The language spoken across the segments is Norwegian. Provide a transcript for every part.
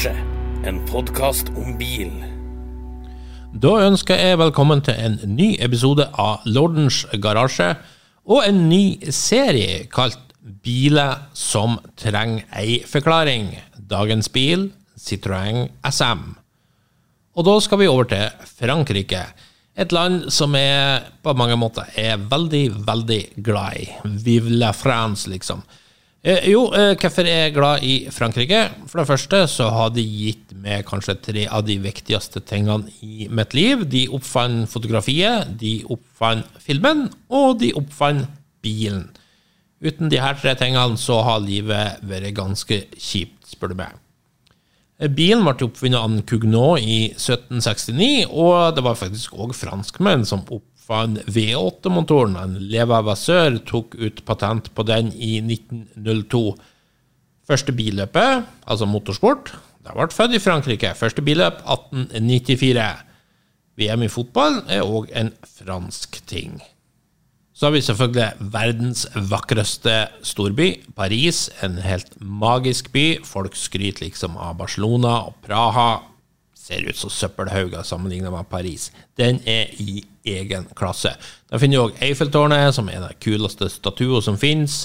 Garasje, en podkast om bil. Da ønsker jeg velkommen til en ny episode av Lordens garasje, og en ny serie kalt Biler som trenger ei forklaring. Dagens bil, Citroën SM. Og da skal vi over til Frankrike. Et land som jeg på mange måter er veldig, veldig glad i. Vive la France, liksom. Eh, jo, eh, hvorfor er jeg glad i Frankrike? For det første så har de gitt meg kanskje tre av de viktigste tingene i mitt liv. De oppfant fotografiet, de oppfant filmen, og de oppfant bilen. Uten de her tre tingene så har livet vært ganske kjipt, spør du meg. Eh, bilen ble oppfunnet av Cugnot i 1769, og det var faktisk òg franskmenn som oppfant V8-motoren. En Leva Vasseur tok ut patent på den i 1902. Første billøpet, altså motorsport, det ble født i Frankrike. Første billøp 1894. VM i fotball er òg en fransk ting. Så har vi selvfølgelig verdens vakreste storby, Paris. En helt magisk by. Folk skryter liksom av Barcelona og Praha. Ser ut som søppelhauger sammenlignet med Paris. Den er i egen klasse. Da finner vi òg Eiffeltårnet, som er den kuleste statuen som finnes.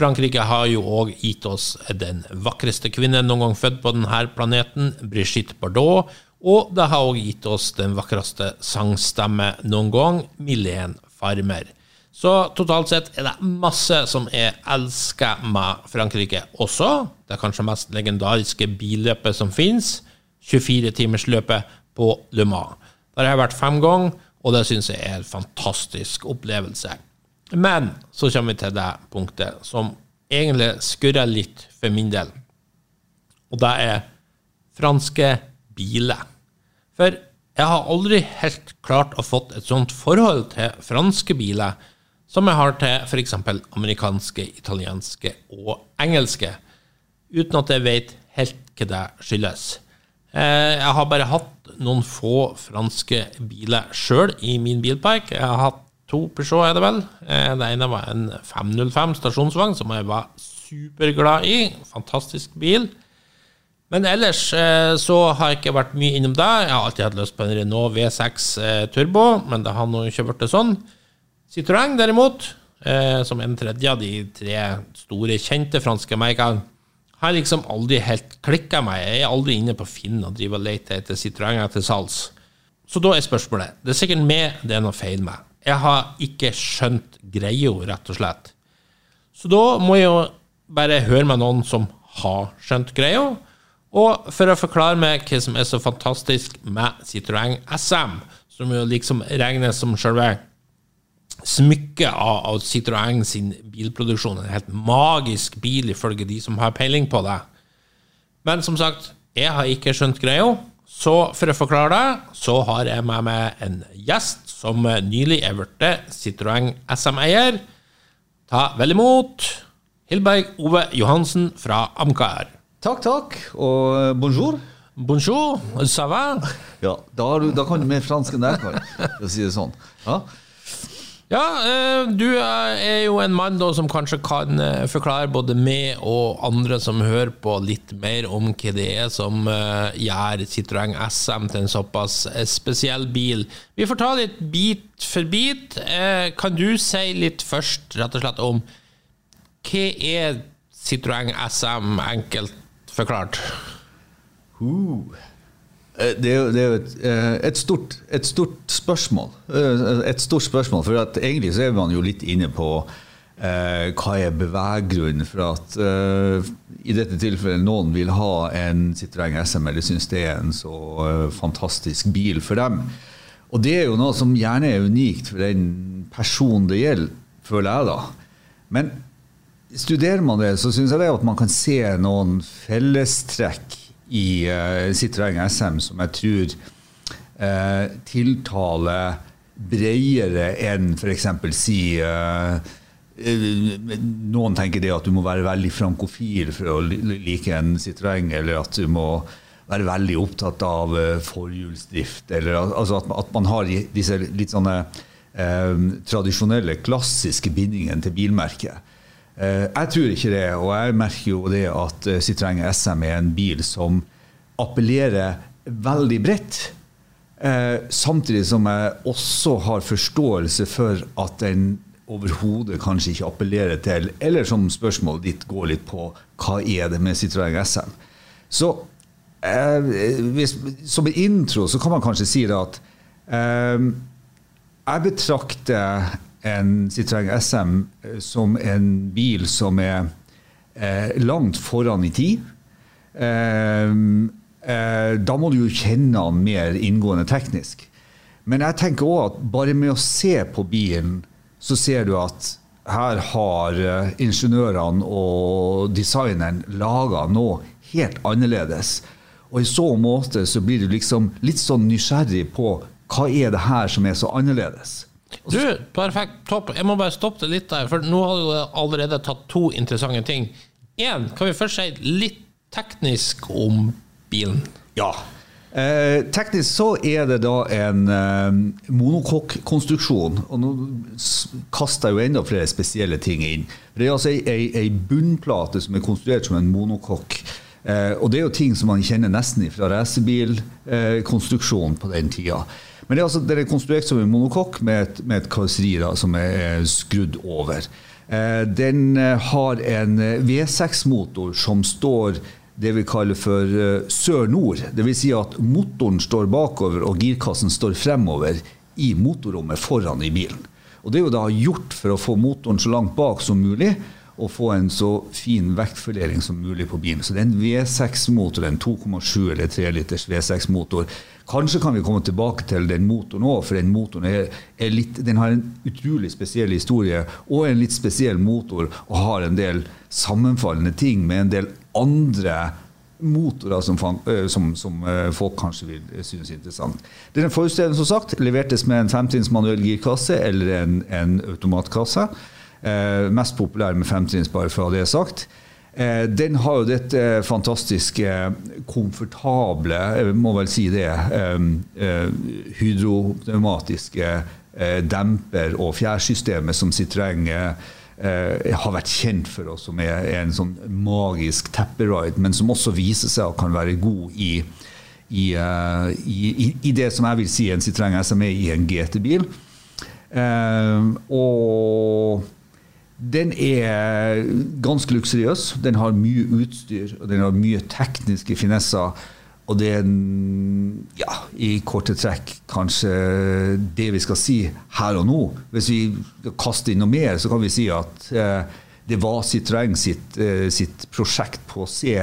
Frankrike har jo òg gitt oss den vakreste kvinnen noen gang født på denne planeten, Brigitte Bardot. Og det har òg gitt oss den vakreste sangstemme noen gang, Milén Farmer. Så totalt sett er det masse som jeg elsker med Frankrike også. Det er kanskje mest legendariske billøpet som fins. 24-timersløpet på Le Mans. Der har jeg vært fem ganger, og det syns jeg er en fantastisk opplevelse. Men så kommer vi til det punktet som egentlig skurrer litt for min del. Og det er franske biler. For jeg har aldri helt klart å fått et sånt forhold til franske biler som jeg har til f.eks. amerikanske, italienske og engelske, uten at jeg vet helt hva det skyldes. Eh, jeg har bare hatt noen få franske biler sjøl i min bilpark. Jeg har hatt to Peugeot, er det vel. Eh, det ene var en 505 stasjonsvogn, som jeg var superglad i. Fantastisk bil. Men ellers eh, så har jeg ikke vært mye innom det. Jeg har alltid hatt lyst på en Renault V6 Turbo, men det har nå ikke blitt sånn. Citroën, derimot, som en tredje av de tre store, kjente franske merkene, har liksom aldri helt klikka meg. Jeg er aldri inne på Finn og driver og leter etter Citroënger til salgs. Så da er spørsmålet Det er sikkert meg det er noe feil med. Jeg har ikke skjønt greia, rett og slett. Så da må jeg jo bare høre med noen som har skjønt greia. Og for å forklare meg hva som er så fantastisk med Citroën SM, som jo liksom regnes som selve smykke av, av Citroën sin bilproduksjon. En helt magisk bil, ifølge de som har peiling på det. Men som sagt, jeg har ikke skjønt greia. Så for å forklare det, så har jeg med meg en gjest som nylig er blitt Citroën SM-eier. Ta vel imot Hilberg Ove Johansen fra Amcar. Takk, takk, og bonjour. Bonjour, ça va? Ja, da, da kan du mer fransk enn jeg kan, for å si det sånn. Ja. Ja, eh, du er jo en mann da, som kanskje kan eh, forklare både meg og andre som hører på, litt mer om hva det er som eh, gjør Citroën SM til en såpass spesiell bil. Vi får ta litt bit for bit. Kan du si litt først, rett og slett, om hva er Citroën SM, enkelt forklart? Uh. Eh, det er jo, det er jo et, eh, et, stort, et, stort, spørsmål. Eh, et stort spørsmål, for egentlig så er man jo litt inne på eh, hva er beveggrunnen for at eh, i dette tilfellet noen vil ha en Citroën SM eller syns det er en så eh, fantastisk bil for dem. Og det er jo noe som gjerne er unikt for den personen det gjelder, føler jeg da. Men studerer man det, så syns jeg det at man kan se noen fellestrekk i uh, Citroën SM som jeg tror uh, tiltaler bredere enn f.eks. si uh, Noen tenker det at du må være veldig frankofil for å like en Citroën, eller at du må være veldig opptatt av forhjulsdrift. Eller altså at, at, man har disse litt sånne tradisjonelle, klassiske bindingene til bilmerket. Eh, jeg tror ikke det, og jeg merker jo det at eh, Citroën SM er en bil som appellerer veldig bredt. Eh, samtidig som jeg også har forståelse for at den overhodet kanskje ikke appellerer til Eller som spørsmålet ditt går litt på hva er det med Citroën SM. Så hvis, som en intro så kan man kanskje si det at jeg betrakter en Citroën SM eh, som en bil som er eh, langt foran i tid. Eh, eh, da må du jo kjenne den mer inngående teknisk. Men jeg tenker òg at bare med å se på bilen, så ser du at her har eh, ingeniørene og designeren laga noe helt annerledes. Og i så måte så blir du liksom litt sånn nysgjerrig på hva er det her som er så annerledes. Du, perfekt. Topp. Jeg må bare stoppe det litt der, for nå har du allerede tatt to interessante ting. Én, kan vi først si litt teknisk om bilen? Ja. Eh, teknisk så er det da en eh, monokokk-konstruksjon. Og nå kaster jeg jo enda flere spesielle ting inn. Det er altså ei, ei, ei bunnplate som er konstruert som en monokokk. Eh, og det er jo ting som man kjenner nesten fra racerbilkonstruksjonen på den tida. Men det er, altså, det er konstruert som en monokokk med et, med et karosseri da, som er, skrudd over. Eh, den eh, har en eh, V6-motor som står det vi kaller for eh, sør-nord. Dvs. Si at motoren står bakover og girkassen står fremover i motorrommet foran i bilen. Og Det er jo da gjort for å få motoren så langt bak som mulig og få en så fin vektfordeling som mulig på bilen. Så det er en V6-motor, en 2,7 eller 3 liters V6-motor. Kanskje kan vi komme tilbake til den motoren òg, for den motoren er, er litt, den har en utrolig spesiell historie og en litt spesiell motor og har en del sammenfallende ting med en del andre motorer som, som, som folk kanskje vil synes er interessant. Denne forutsteden som sagt levertes med en femtrinns manuell girkasse eller en, en automatkasse. Eh, mest populær med femtrinns, bare for å ha det sagt. Eh, den har jo dette fantastiske, komfortable, jeg må vel si det, eh, eh, hydropneumatiske eh, demper- og fjærsystemet som Citroën eh, har vært kjent for oss, som er, er en sånn magisk tepperide, men som også viser seg å kan være god i, i, eh, i, i, det som jeg vil si en Citroën SME i en GT-bil. Eh, og den er ganske luksuriøs. Den har mye utstyr, og den har mye tekniske finesser. Og det er ja, i korte trekk kanskje det vi skal si her og nå. Hvis vi kaster inn noe mer, så kan vi si at eh, det var Citroën sitt, eh, sitt prosjekt på å se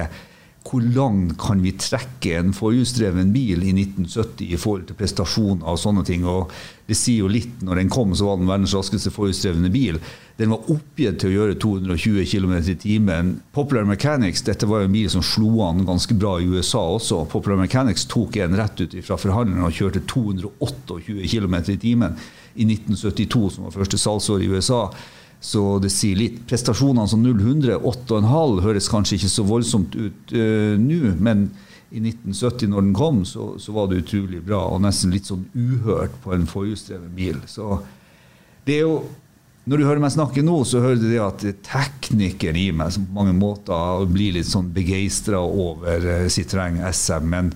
hvor langt kan vi trekke en forhjulsdreven bil i 1970 i forhold til prestasjoner og sånne ting. Og det sier jo litt, når den kom, så var den verdens raskeste forhjulsdrevne bil. Den var oppgitt til å gjøre 220 km i timen. Popular Mechanics dette var jo en bil som slo an ganske bra i USA også. Popular Mechanics tok en rett ut fra forhandlerne og kjørte 228 km i timen i 1972, som var første salgsår i USA. Så det sier litt. Prestasjonene som 0-100, 8,5 høres kanskje ikke så voldsomt ut uh, nå, men i 1970, når den kom, så, så var det utrolig bra, og nesten litt sånn uhørt på en forhjulsdreven bil. Så det er jo Når du hører meg snakke nå, så hører du det at er teknikeren i meg som på mange måter blir litt sånn begeistra over Citroën SM. men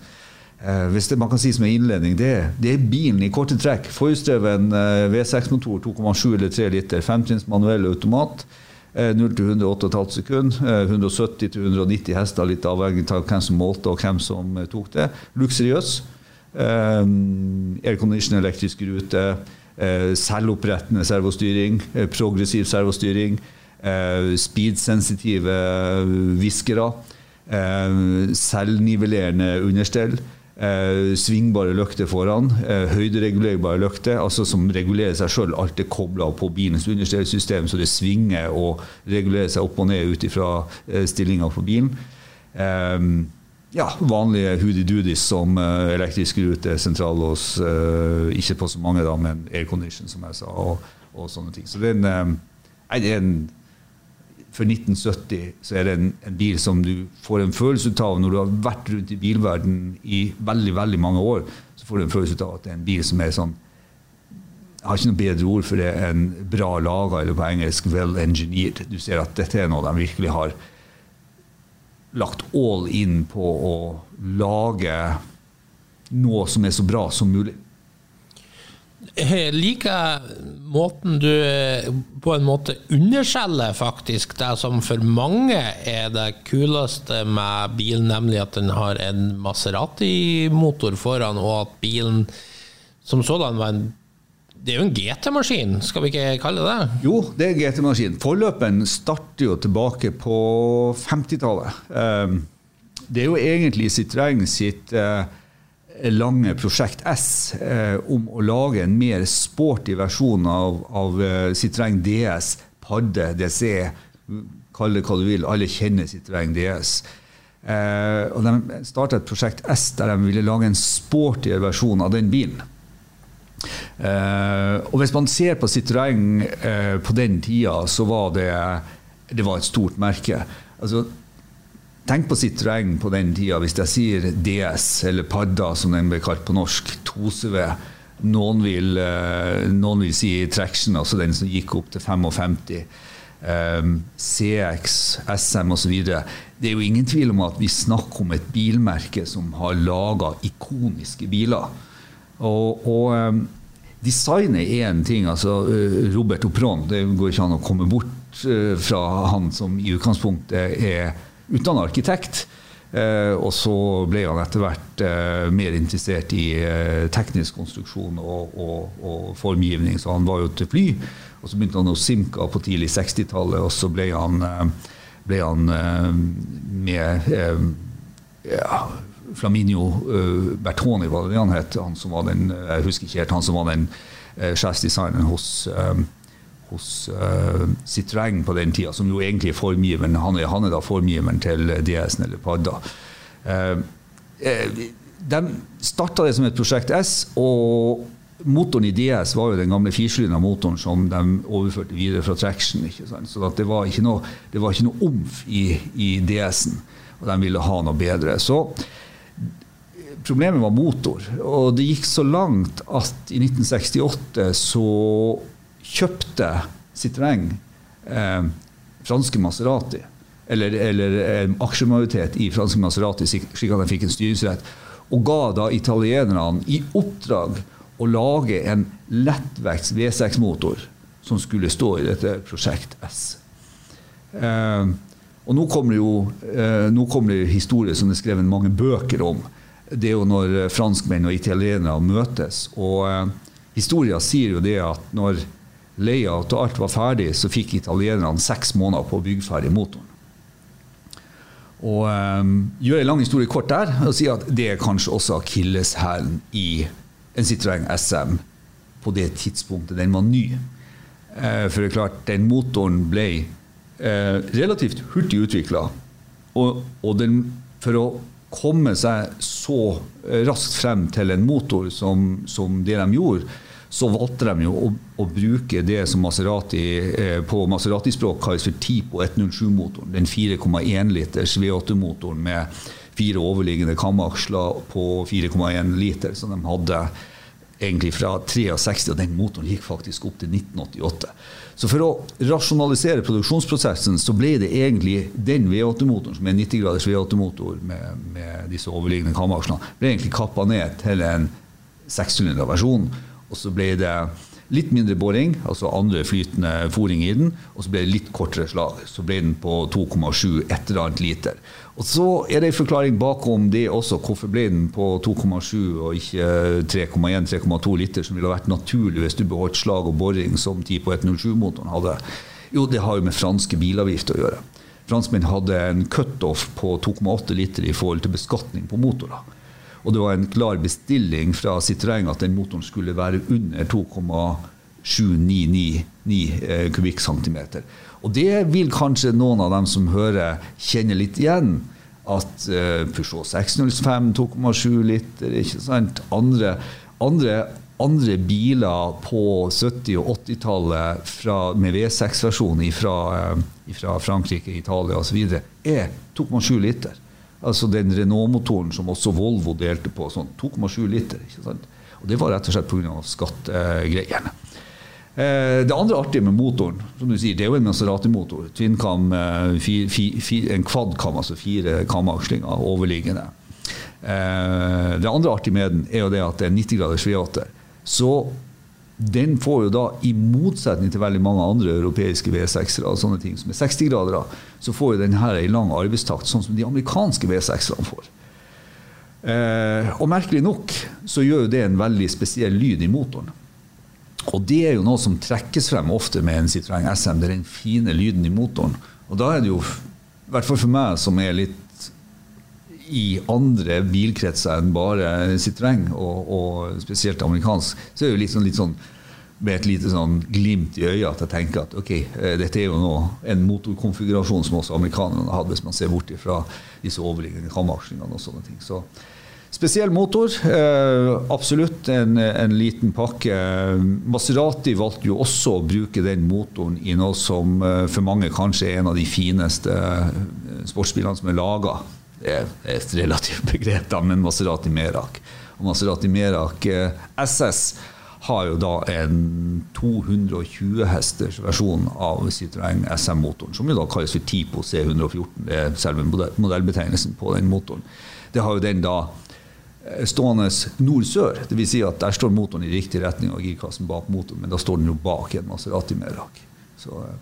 Eh, hvis det man kan si som en innledning, det, det er bilen i korte trekk. Forhjulsdreven eh, V6-motor, 2,7 eller 3 liter, femtrinns manuell automat. Eh, 0 til 108,5 sekund. Eh, 170 til 190 hester, litt avhengig av hvem som målte og hvem som eh, tok det. Luksuriøs. Um, Aircondition, elektrisk rute. Eh, selvopprettende servostyring. Eh, progressiv servostyring. Eh, speedsensitive viskere. Eh, selvnivellerende understell. Eh, svingbare løkter foran. Eh, høyderegulerbare løkter altså som regulerer seg sjøl. Alt er kobla på bilens understellsystem, så det svinger og regulerer seg opp og ned ut ifra eh, stillinga på bilen. Eh, ja, vanlige hoodie-doodies som eh, elektrisk rute, sentrallås, eh, ikke på så mange, da, men aircondition, som jeg sa, og, og sånne ting. Så det er en, eh, det en for 1970 så er det en, en bil som du får en følelse ut av når du har vært rundt i bilverden i veldig veldig mange år. Så får du en følelse ut av at det er en bil som er sånn Jeg har ikke noe bedre ord for det enn bra laga, eller på engelsk 'well engineered'. Du ser at dette er noe de virkelig har lagt all in på å lage noe som er så bra som mulig. Jeg liker måten du på en måte underskjeller faktisk det som for mange er det kuleste med bilen, nemlig at den har en Maserati-motor foran, og at bilen som sådan var en Det er jo en GT-maskin, skal vi ikke kalle det? Jo, det er GT-maskin. Forløperen starter jo tilbake på 50-tallet. Ehm, det er jo egentlig Citroën sitt eh, lange Prosjekt S eh, om å lage en mer sporty versjon av, av Citroën DS, Padde, DC, kall det hva du vil. Alle kjenner Citroën DS. Eh, og De starta et Prosjekt S der de ville lage en sportigere versjon av den bilen. Uh, og Hvis man ser på Citroën uh, på den tida, så var det, det var et stort merke. Altså, tenk på Citroën på den tida. Hvis jeg sier DS, eller Padda som den ble kalt på norsk, 2CV noen vil, uh, noen vil si Traction, altså den som gikk opp til 55. Um, CX, SM osv. Det er jo ingen tvil om at vi snakker om et bilmerke som har laga ikoniske biler. Og, og um, designet er en ting. altså uh, Robert Opron, det går ikke an å komme bort uh, fra han som i utgangspunktet er utdannet arkitekt. Uh, og så ble han etter hvert mer interessert i teknisk konstruksjon og, og, og, formgivning, så han var jo til fly. Og så begynte han hos Simca på tidlig 60-tallet, og så ble han, ble han med ja, Flaminio uh, Bertoni, var det han het? Han som var den, jeg husker ikke helt, han som var den uh, sjefsdesigneren hos, hos uh, Citroën på den tida, som jo egentlig er formgiveren. Han er, han er da formgiveren til DS-en eller Padda. Uh, de starta det som et Prosjekt S, og motoren i DS var jo den gamle firsylindra motoren som de overførte videre fra Traction. Så det var ikke noe, det var ikke noe omf i, i DS-en, og de ville ha noe bedre. Så Problemet var motor. Og det gikk så langt at i 1968 så kjøpte Citroën eh, franske Maserati. Eller, eller eh, aksjemajoritet i franske Maserati, slik at de fikk en styringsrett. Og ga da italienerne i oppdrag å lage en lettvekts V6-motor som skulle stå i dette Prosjekt S. Eh, og nå kommer, det jo, eh, nå kommer det historier som det er skrevet mange bøker om det er jo når eh, franskmenn og italienere møtes. Og eh, historien sier jo det at når layout og alt var ferdig, så fikk italienerne seks måneder på å bygge ferdig motoren. Og eh, gjør en lang historie kort der og si at det er kanskje også akilleshælen i en Citroën SM på det tidspunktet den var ny. Eh, for det er klart, den motoren ble eh, relativt hurtig utvikla. Og, og den, for å komme seg så eh, raskt frem til en motor som, som det de gjorde, så valgte de jo å, å bruke det som Maserati eh, på Maserati-språk kalles for Tipo 107-motoren. Den 4,1 liters V8-motoren med fire overliggende kamaksler på 4,1 liter som de hadde egentlig fra 63, og den motoren gikk faktisk opp til 1988. Så for å rasjonalisere produksjonsprosessen så ble det egentlig den V8-motoren, som er 90 graders V8-motor med, med, disse overliggende kamaksjene, ble egentlig kappa ned til en sekssylindra versjon. Og så ble det litt mindre boring, altså andre flytende fòring i den, og så ble det litt kortere slag. Så ble den på 2,7 et eller annet liter. Og så er det en forklaring bakom det også. Hvorfor ble den på 2,7 og ikke 3,1-3,2 liter, som ville vært naturlig hvis du beholdt slag og boring som Tipo 107-motoren hadde? Jo, det har jo med franske bilavgifter å gjøre. Franskmenn hadde en cutoff på 2,8 liter i forhold til beskatning på motorer. Og det var en klar bestilling fra Citroën at den motoren skulle være under 2,799 eh, kubikkcentimeter. Og det vil kanskje noen av dem som hører, kjenne litt igjen. At uh, Peugeot 605 2,7 liter, ikke sant. Andre, andre, andre biler på 70- og 80-tallet med V6-versjon fra, uh, fra Frankrike, Italia osv. er 2,7 liter. Altså den Renault-motoren som også Volvo delte på, sånn 2,7 liter. ikke sant? Og det var rett og slett pga. skattegreiene. Eh, det andre artige med motoren, som du sier, det er jo en Maserati-motor. Eh, en quad-kam, altså fire kamakslinger overliggende. Eh, det andre artige med den er jo det at det er 90 graders V8. Så den får jo da, i motsetning til veldig mange andre europeiske V6-ere og sånne ting som er 60 grader, så får jo den her en lang arbeidstakt, sånn som de amerikanske V6-erne får. Eh, og merkelig nok så gjør jo det en veldig spesiell lyd i motoren. Og det er jo noe som trekkes frem ofte med en Citroën SM, det er den fine lyden i motoren. Og da er det jo, i hvert fall for meg som er litt i andre bilkretser enn bare Citroën, og, og spesielt amerikansk, så er det jo litt sånn, litt sånn med et lite sånn glimt i øyet at jeg tenker at ok, eh, dette er jo nå en motorkonfigurasjon som også amerikanerne hadde, hvis man ser bort fra disse overliggende kamakslingene og sånne ting. Så Spesiell motor. Eh, absolutt en, en, liten pakke. Maserati valgte jo også å bruke den motoren i noe som eh, for mange kanskje er en av de fineste eh, sportsbilene som er laga. Det er et relativt begrep, da, men Maserati Merak. Og Maserati Merak SS har jo da en 220 hesters versjon av Citroën SM-motoren, som jo da kalles for Tipo C114. Det er selve modellbetegnelsen på den motoren. Det har jo den da stående nord-sør. Dvs. Si at der står motoren i riktig retning og girkassen bak motoren, men da står den jo bak en Maserati Merak. Så eh,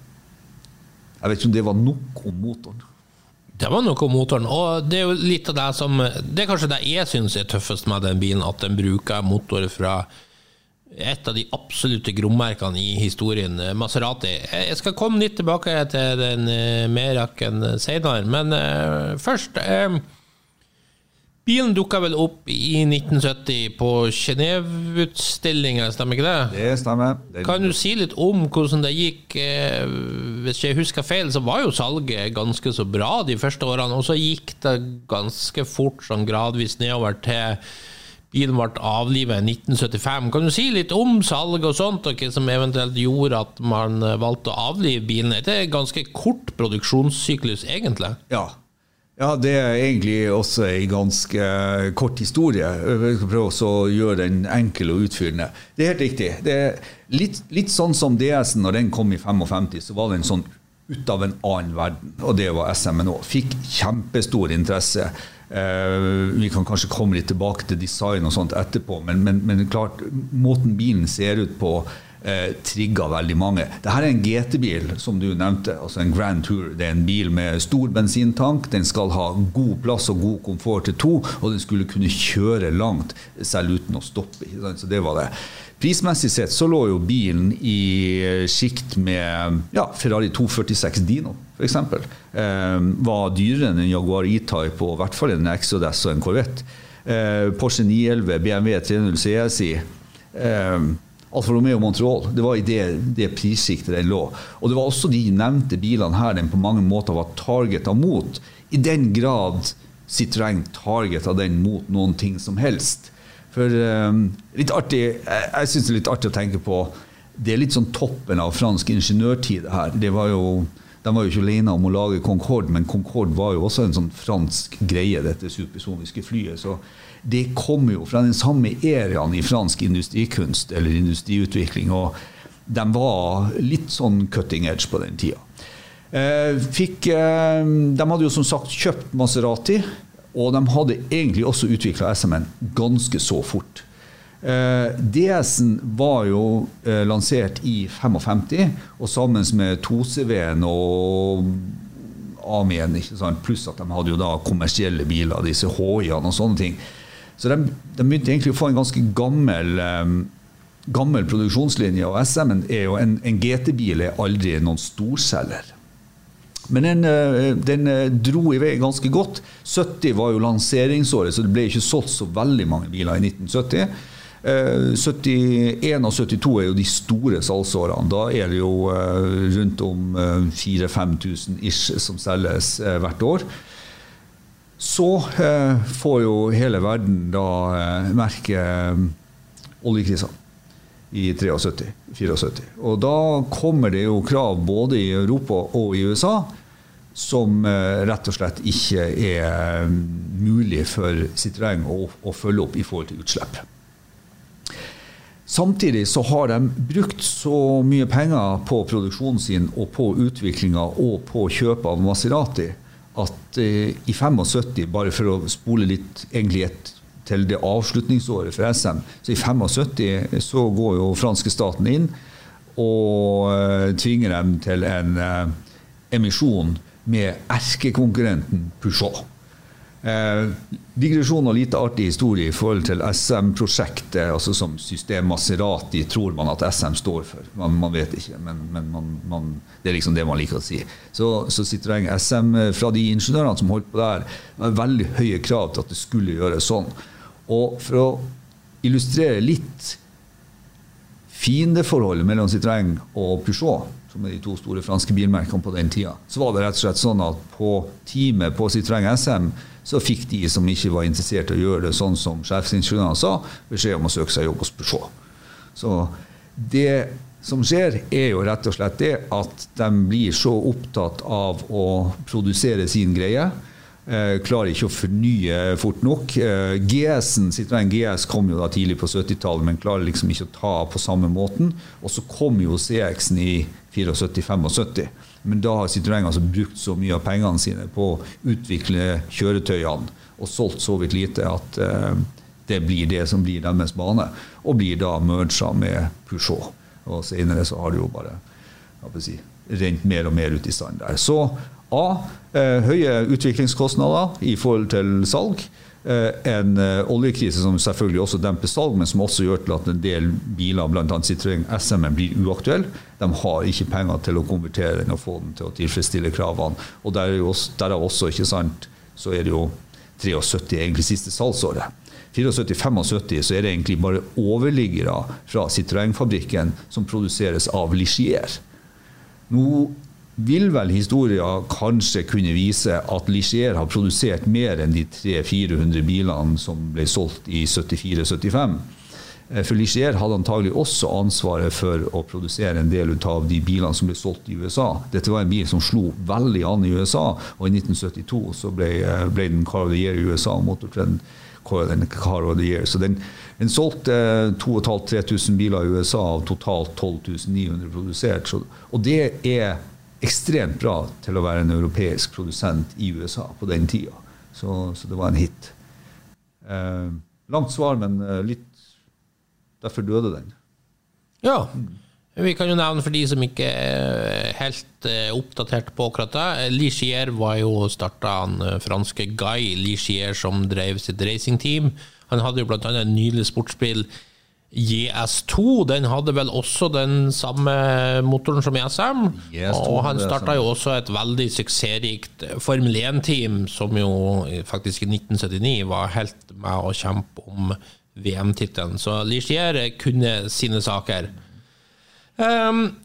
jeg vet ikke om det var nok om motoren. Det var noe om motoren, og det er jo litt av det som Det er kanskje det jeg syns er tøffest med den bilen, at den bruker motor fra et av de absolutte grommerkene i historien, Maserati. Jeg skal komme litt tilbake til den eh, Meraken senere, men først Bilen dukka vel opp i 1970 på Genéve-utstillinga, stemmer ikke det? Det stemmer. Det kan du si litt om hvordan det gikk? Eh, hvis jeg husker feil, så var jo salget ganske så bra de første årene, og så gikk det ganske fort, sånn gradvis nedover til bilen ble avlivet i 1975. Kan du si litt om salg og sånt, og hva som eventuelt gjorde at man valgte å avlive bilen? Det er ganske kort produksjonssyklus, egentlig. Ja, ja, det er egentlig også en ganske kort historie. Jeg skal prøve å gjøre den enkel og utfyllende. Det er helt riktig. Det er litt, litt sånn som DS-en når den kom i 55, så var den sånn ut av en annen verden. Og det var SM-en. Fikk kjempestor interesse. Uh, vi kan kanskje komme litt tilbake til design og sånt etterpå, men, men, men klart, måten bilen ser ut på eh, trigga veldig mange. Dette er en GT-bil, som du nevnte. altså En Grand Tour. Det er en bil med stor bensintank. Den skal ha god plass og god komfort til to, og den skulle kunne kjøre langt selv uten å stoppe. Så det var det. Prismessig sett så lå jo bilen i sjikt med ja, Ferrari 246 Dino, f.eks. Eh, var dyrere enn en Jaguar E-Type og i hvert fall en Exodus og en Corvette. Eh, Porsche 911, BMW 300 CSI. Eh, Alfa Romeo Montreal. Det var i det, det prissjiktet den lå. Og det var også de nevnte bilene her den på mange måter var targeta mot. I den grad Citroën targeta den mot noen ting som helst. For um, litt artig, Jeg, jeg syns det er litt artig å tenke på Det er litt sånn toppen av fransk ingeniørtid her. Det var jo de var jo ikke alene om å lage Concorde, men Concorde var jo også en sånn fransk greie, dette supersoniske flyet. Så det kommer jo fra den samme æraen i fransk industrikunst eller industriutvikling. og de var litt sånn cutting edge på den tida. Eh, fikk, eh, de hadde jo som sagt kjøpt Maserati, og de hadde egentlig også utvikla SM-en ganske så fort. Eh, DS-en var jo lansert i 55, og sammen med 2CV-en og AMI-en, pluss at de hadde jo da kommersielle biler, disse HI-ene og sånne ting. Så de, de, begynte egentlig å få en ganske gammel, um, gammel produksjonslinje. Og SM-en er jo en, en GT-bil er aldri noen storselger. Men den, eh, den, eh, dro i vei ganske godt. 70 var jo lanseringsåret, så det ble ikke solgt så veldig mange biler i 1970. 71 og 72 er jo de store salgsårene. Da er det jo rundt om 4000-5000 ish som selges hvert år. Så eh, får jo hele verden da eh, merke eh, oljekrisa i 73-74. Og da kommer det jo krav både i Europa og i USA som eh, rett og slett ikke er eh, mulig for Citroën å, å følge opp i forhold til utslipp. Samtidig så har de brukt så mye penger på produksjonen sin og på utviklinga og på kjøpet av Maserati at eh, i 75, bare for å spole litt egentlig et til det avslutningsåret for SM, så i 75 så går jo franske staten inn og uh, tvinger dem til en eh, emisjon med erkekonkurrenten Peugeot. Eh, digresjon og lite artig historie i forhold til SM-prosjektet, altså som system Maserati tror man at SM står for. Man, man vet ikke, men, men man, man, det er liksom det man liker å si. Så, så Citroën SM fra de ingeniørene som holdt på der, var veldig høye krav til at det skulle gjøres sånn. Og for å illustrere litt fiendeforholdet mellom Citroën og Peugeot som er de to store franske bilmerkene på den tida, så var det rett og slett sånn at på teamet på Citroën SM så fikk de som ikke var interessert i å gjøre det sånn som sjefsingeniørene sa, beskjed om å søke seg jobb hos Peugeot. Så det som skjer, er jo rett og slett det at de blir så opptatt av å produsere sin greie Eh, klarer ikke å fornye fort nok. Eh, GS-en, GS kom jo da tidlig på 70-tallet, men klarer liksom ikke å ta på samme måten. Og så kom jo CX-en i 74-75. Men da har Citroën altså brukt så mye av pengene sine på å utvikle kjøretøyene og solgt så vidt lite at uh, det blir det som blir deres bane. Og blir da merga med Peugeot. Og senere så har det jo bare si, rent mer og mer ut i stand der. Så A. Eh, høye utviklingskostnader i forhold til salg. Eh, en eh, oljekrise som selvfølgelig også demper salg, men som også gjør til at en del biler, bl.a. Citroën SM, blir uaktuelle. De har ikke penger til å konvertere den og få den til å tilfredsstille kravene. Og derav også, der også, ikke sant, så er det jo 73 egentlig siste salgsåret. 74-75 så er det egentlig bare overliggere fra Citroën-fabrikken som produseres av Ligier. Nå vil vel historien kanskje kunne vise at Ligier har produsert mer enn de 300-400 bilene som ble solgt i 74-75. Eh, for Ligier hadde antagelig også ansvaret for å produsere en del av de bilene som ble solgt i USA. Dette var en bil som slo veldig an i USA, og i 1972 så ble, eh, ble den Car of the Year i USA. Den Car of the Year. Så den, den solgte 2500-3000 biler i USA av totalt 12 900 produsert. Så, og det er ekstremt bra til å være en europeisk produsent i USA på den tida. Så, så det var en hit. Eh, langt svar, men eh, litt Derfor døde den. Ja. Vi kan jo nevne for de som ikke er helt eh, oppdatert på akkurat det. Ligier var jo starta eh, franske Guy Ligier, som drev sitt racingteam. Han hadde jo bl.a. en nylig sportsbil JS2 den hadde vel også den samme motoren som ESM. og han starta jo også et veldig suksessrikt Formel 1-team, som jo faktisk i 1979 var helt med å kjempe om VM-tittelen. Så Ligier kunne sine saker. Um,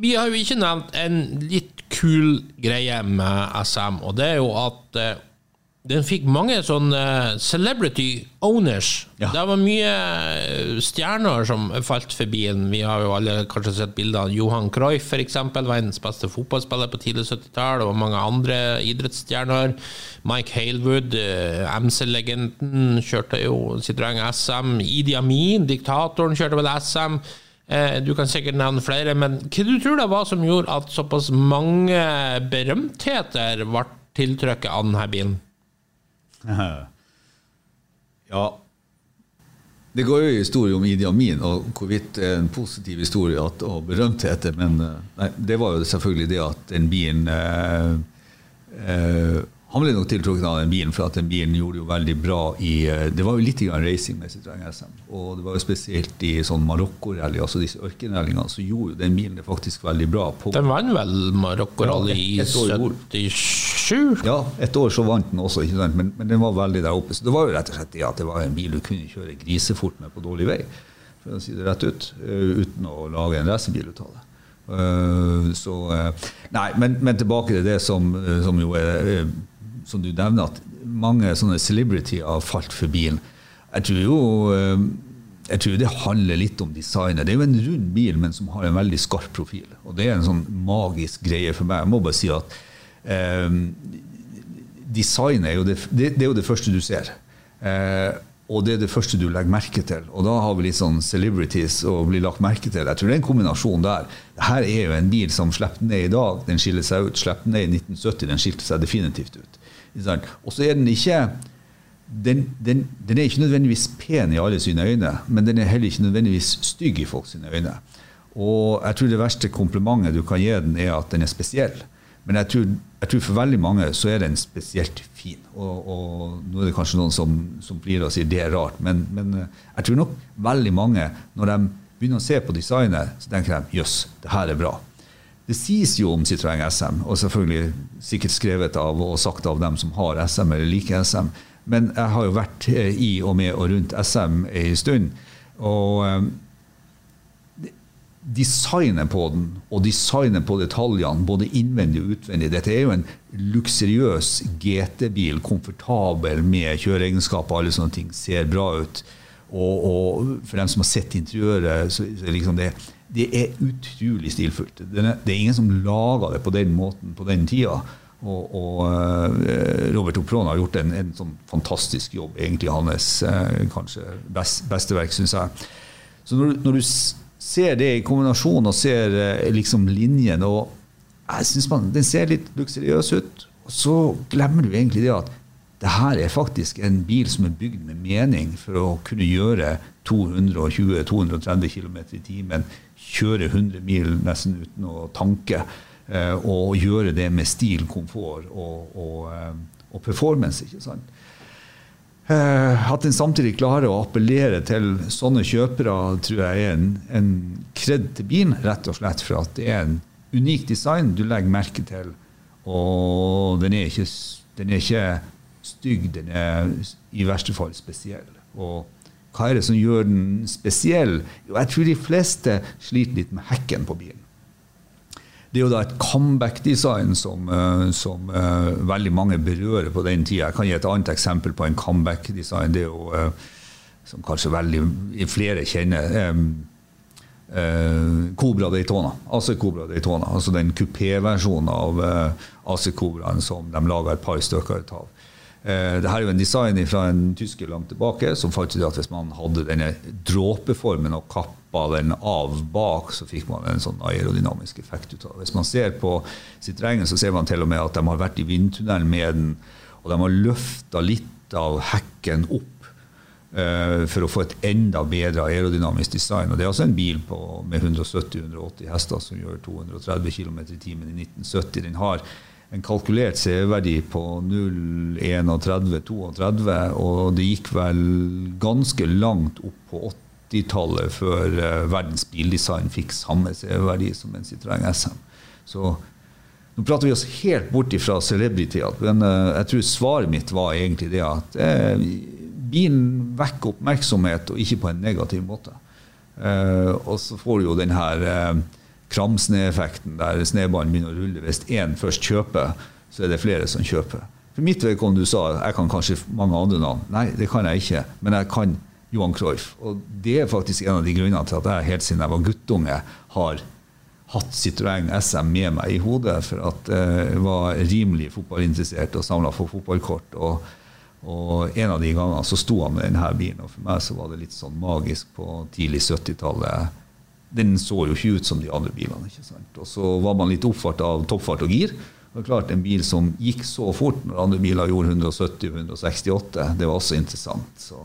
vi har jo ikke nevnt en litt kul greie med SM, og det er jo at uh, den fikk mange sånne celebrity owners. Ja. Det var mye eh, stjerner som falt forbi den. Vi har jo alle kanskje sett bilder av Johan Cruyff, f.eks. Verdens beste fotballspiller på tidlig 70-tall, og mange andre idrettsstjerner. Mike Halewood, eh, MC-legenden, kjørte jo Citroën SM. Idi Amin, diktatoren, kjørte vel SM. Eh, du kan sikkert nevne flere, men hva du tror det var som gjorde at såpass mange berømtheter ble tiltrykket av denne bilen? Ja. Det går jo i historie om Idi Amin, og hvorvidt det er en positiv historie at, og berømtheter. Men eh, nei, det var jo selvfølgelig det at den bilen eh, eh, han ble nok tiltrukket av den bilen, for at den bilen gjorde jo veldig bra i eh, Det var jo litt grann racing med Citroën SM. Og det var jo spesielt i sånn Marokko-rally, altså disse ørkenrallyene, så gjorde jo den bilen det faktisk veldig bra. på. Den vant vel Marokko-rally i 77? Ja, et år så vant den også? Men, men, den var veldig der oppe. Så det var jo rett og slett det at det var en bil du kunne kjøre grisefort med på dårlig vei, for å si det rett ut, eh, uten å lage en racerbil ut av det. Uh, så uh, Nei, men, men, tilbake til det som, som jo er som du nevner, at mange sånne celebrity har falt for bilen. Jeg tror jo eh, jeg tror det handler litt om designet. Det er jo en rund bil, men som har en veldig skarp profil. Og det er en sånn magisk greie for meg. Jeg må bare si at eh, Design er jo det, det, det, er jo det første du ser. Eh, og det er det første du legger merke til. Og da har vi litt sånn celebrities å bli lagt merke til. Jeg tror det er en kombinasjon der. Her er jo en bil som slipper ned i dag. Den skiller seg ut. Slipper ned i 1970. Den skilte seg definitivt ut. Og så er den ikke den, den, den, er ikke nødvendigvis pen i alle sine øyne, men den er heller ikke nødvendigvis stygg i folks øyne. Og jeg tror det verste komplimentet du kan gi den, er at den er spesiell. Men jeg tror, jeg tror for veldig mange så er den spesielt fin. Og, og nå er det kanskje noen som, som blir og sier det er rart, men, men, eh, jeg tror nok veldig mange, når de begynner å se på designet, så tenker de jøss, det her er bra. Det sies jo om Citroën SM, og selvfølgelig sikkert skrevet av og sagt av dem som har SM eller liker SM. Men jeg har jo vært eh, i og med og rundt SM en stund. Og eh, designet på den og designet på detaljene, både innvendig og utvendig Dette er jo en luksuriøs GT-bil, komfortabel med kjøreegenskaper, alle sånne ting. Ser bra ut. Og, og for dem som har sett interiøret, så, så liksom det, det, er utrolig stilfullt. Det er, det er ingen som lager det på den måten på den tida. Og, og uh, Robert Opron har gjort en, en sånn fantastisk jobb. Egentlig hans uh, kanskje best, beste verk, syns jeg. Så når, når du ser det i kombinasjon og ser eh, liksom linjen og jeg synes man, Den ser litt luksuriøs ut. Og så glemmer du egentlig det at det her er faktisk en bil som er bygd med mening for å kunne gjøre 220-230 km i timen, kjøre 100 mil nesten uten å tanke, eh, og gjøre det med stil, komfort og, og, eh, og performance. ikke sant? Eh, at en samtidig klarer å appellere til sånne kjøpere, tror jeg er en, en kred til bilen, rett og slett for at det er en unik design du legger merke til. Og den er ikke, den er ikke stygg, den er i verste fall spesiell. Og hva er det som gjør den spesiell? Jo, jeg tror de fleste sliter litt med hekken på bilen. Det er jo da et comeback-design som, eh, som uh, veldig mange berører på den tida. Jeg kan gi et annet eksempel på en comeback-design. Det er jo, uh, som kanskje veldig flere kjenner. Cobra Daytona. AC Cobra Daytona. Altså den kupéversjonen av AC Cobraen som de laga et par stykker av. Uh, Dette er jo en design fra en tysker langt tilbake som fant ut at hvis man hadde denne dråpeformen og kappa den av bak, så fikk man en sånn aerodynamisk effekt ut av det. Hvis man ser på sitt regn, så ser man til og med at de har vært i vindtunnelen med den, og de har løfta litt av hekken opp uh, for å få et enda bedre aerodynamisk design. Og det er altså en bil på, med 170-180 hester som gjør 230 km i timen i 1970. Den har en kalkulert CV-verdi på 0,31-32, og det gikk vel ganske langt opp på 80 80-tallet, før uh, verdens bildesign fikk samme CV-verdi som en Citroën SM. Så nå prater vi oss helt bort fra celebrity, men uh, jeg tror svaret mitt var egentlig det at uh, bilen vekker oppmerksomhet, og ikke på en negativ måte. og så får du jo den her kramsnøeffekten der snøballen begynner å rulle. Hvis én først kjøper, så er det flere som kjøper. For mitt vedkommende du sa jeg kan kanskje mange andre navn. Nei, det kan jeg ikke. Men jeg kan Johan Cruyff. Og det er faktisk en av de grunnene til at jeg helt siden jeg var guttunge, har hatt Citroën SM med meg i hodet. For at jeg var rimelig fotballinteressert og samla for fotballkort. Og, og, en av de gangene så sto han med denne bilen, og for meg så var det litt sånn magisk på tidlig 70-tallet. Den så jo ikke ut som de andre bilene. ikke sant? Og så var man litt oppfart av toppfart og gir. Det var klart En bil som gikk så fort når andre biler gjorde 170-168, det var også interessant. så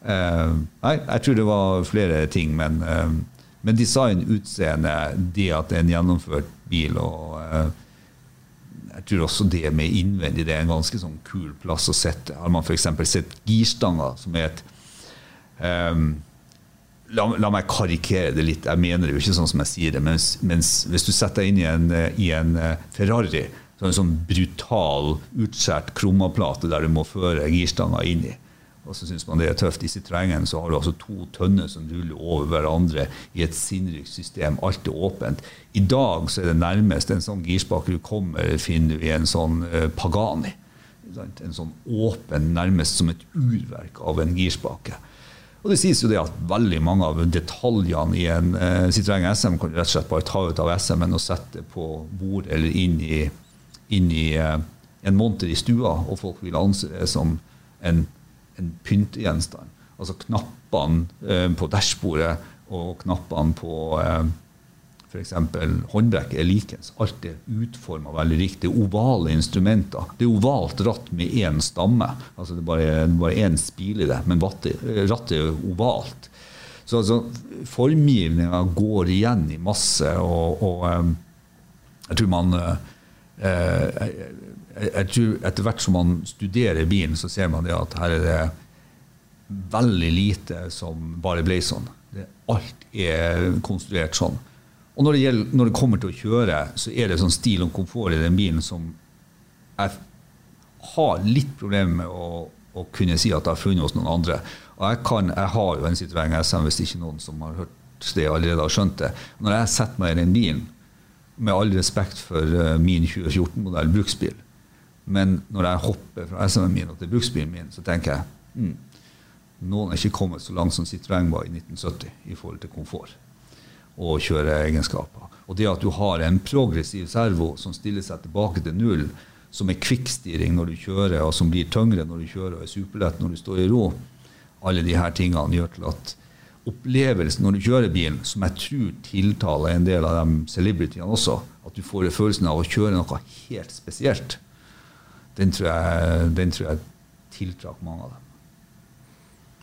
eh, nei, jeg tror det var flere ting, men, eh, men design, utseende, det at det er en gjennomført bil og eh, jeg tror også det med innvendig det er en ganske sånn kul plass å sette. Har man f.eks. sett girstanger, som er et um, la, la, meg karikere det litt. Jeg mener det jo ikke sånn som jeg sier det. Mens, mens hvis du setter deg inn i en, i en Ferrari, så er det en sånn brutal, utskjært krummaplate der du må føre girstanga inn i og så syns man det er tøft. I Citroën så har du altså to tønner som ruller over hverandre i et sinnrikt system. Alt er åpent. I dag så er det nærmest en sånn girspake du kommer, finner du i en sånn uh, Pagani. En sånn åpen, nærmest som et urverk av en girspake. Og det sies jo det at veldig mange av detaljene i en uh, Citroën SM kan du rett og slett bare ta ut av SM-en og sette på bord eller inn i, inn i uh, en monter i stua, og folk vil anse det som en en pyntegjenstand. Altså knappene eh, på dashbordet og knappene på eh, f.eks. håndbrekk er likens. Alt er utforma veldig riktig. Ovale instrumenter. Det er ovalt ratt med én stamme. Altså Det er bare, bare én spil i det, men rattet er ovalt. Så altså, formgivninga går igjen i masse, og, og um, jeg tror man uh, jeg, jeg, tror Etter hvert som man studerer bilen, så ser man det at her er det veldig lite som bare ble sånn. Det, alt er konstruert sånn. Og når det, gjelder, når det, kommer til å kjøre, så er det sånn stil og komfort i den bilen som jeg har litt problemer med å, å, kunne si at jeg har funnet hos noen andre. Og jeg, kan, jeg har jo en Citroën SM, hvis ikke noen som har hørt det allerede har skjønt det. Når jeg setter meg i den bilen, med all respekt for uh, min 2014-modell bruksbil, men når jeg hopper fra SM-en min til bruksbilen min, så tenker jeg mm, noen er ikke kommet så langt som Citroën var i 1970 i forhold til komfort og kjøreegenskaper. Og det at du har en progressiv servo som stiller seg tilbake til null, som er kvikkstyring når du kjører, og som blir tyngre når du kjører og er superlett når du står i ro, alle disse tingene gjør til at opplevelsen når du kjører bilen, som jeg tror tiltaler en del av de celebrityene også, at du får følelsen av å kjøre noe helt spesielt, den tror jeg, den jeg tiltrakk mange av dem.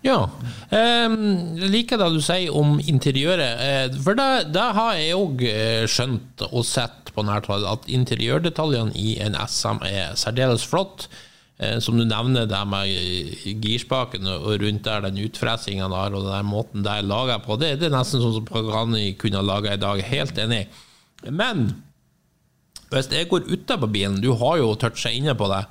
Ja. Jeg liker det du sier om interiøret. Eh, for det, det har jeg òg eh, skjønt og sett på nært hold, at interiørdetaljene i en SM er særdeles flott. Eh, som du nevner, det med girspaken og rundt der, den utfresinga der og den måten det er laga på, det, det, er nesten sånn som Pagani kunne ha laga i dag. Helt enig. Men hvis jeg går utapå bilen, du har jo toucha inne på det,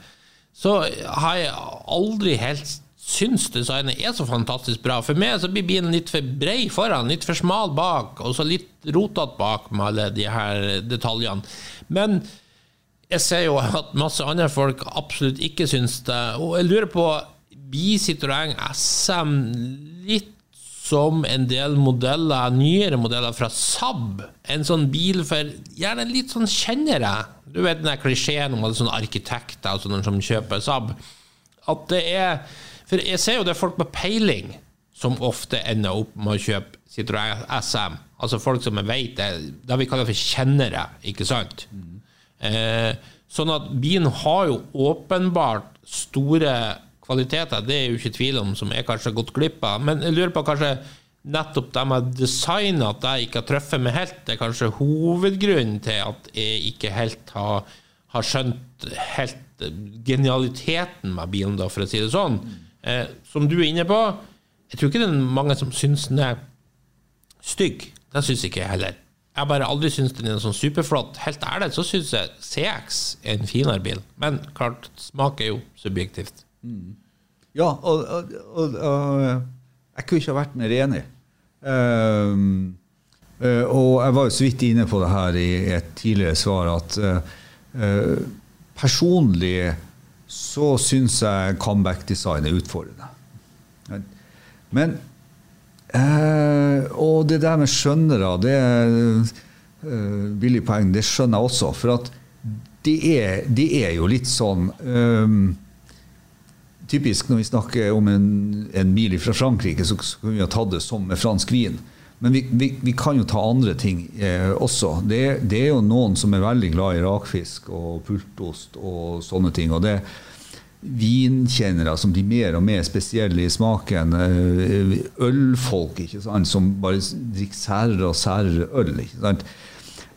så har jeg aldri helt syns designet er så fantastisk bra. For meg så blir bilen litt for brei foran, litt for smal bak, og så litt rotete bak med alle de her detaljene. Men jeg ser jo at masse andre folk absolutt ikke syns det. Og jeg lurer på Blir Citroën SM litt som en del modeller, nyere modeller fra Saab? En sånn bil for gjerne litt sånn kjennere. Du vet den der klisjeen om alle sånne arkitekter og sånne som kjøper Saab. At det er for jeg ser jo det er folk med peiling som ofte ender opp med å kjøpe Citroën SM. Altså folk som jeg vet det, det vi kaller for kjennere, ikke sant? Mm. Eh, sånn at bilen har jo åpenbart store kvaliteter, det er jo ikke tvil om, som jeg kanskje har gått glipp av. Men jeg lurer på kanskje nettopp det med designet, at jeg ikke har truffet meg helt, det er kanskje hovedgrunnen til at jeg ikke helt har, har skjønt helt genialiteten med bilen, da, for å si det sånn. Mm. Eh, som du er inne på, jeg tror ikke det er mange som syns den er stygg. Det syns ikke jeg heller. Jeg bare aldri syns den er sånn superflott. Helt ærlig så syns jeg CX er en finere bil. Men klart, smak er jo subjektivt. Mm. Ja, og, og, og, og, jeg kunne ikke ha vært mer enig. Um, og jeg var jo så vidt inne på det her i et tidligere svar at uh, uh, personlig så syns jeg comeback-design er utfordrende. Men eh, Og det der med skjønnere, det er eh, billig poeng, det skjønner jeg også. For at det er, det er jo litt sånn eh, Typisk når vi snakker om en, en mil fra Frankrike, så kunne vi ha tatt det som med fransk vin. Men vi, vi, vi, kan jo ta andre ting eh, også. Det, det, er jo noen som er veldig glad i rakfisk og pultost og sånne ting. og det vinkjennere som blir mer og mer spesielle i smaken. Eh, ølfolk ikke sant? som bare drikker særere og særere øl. ikke sant?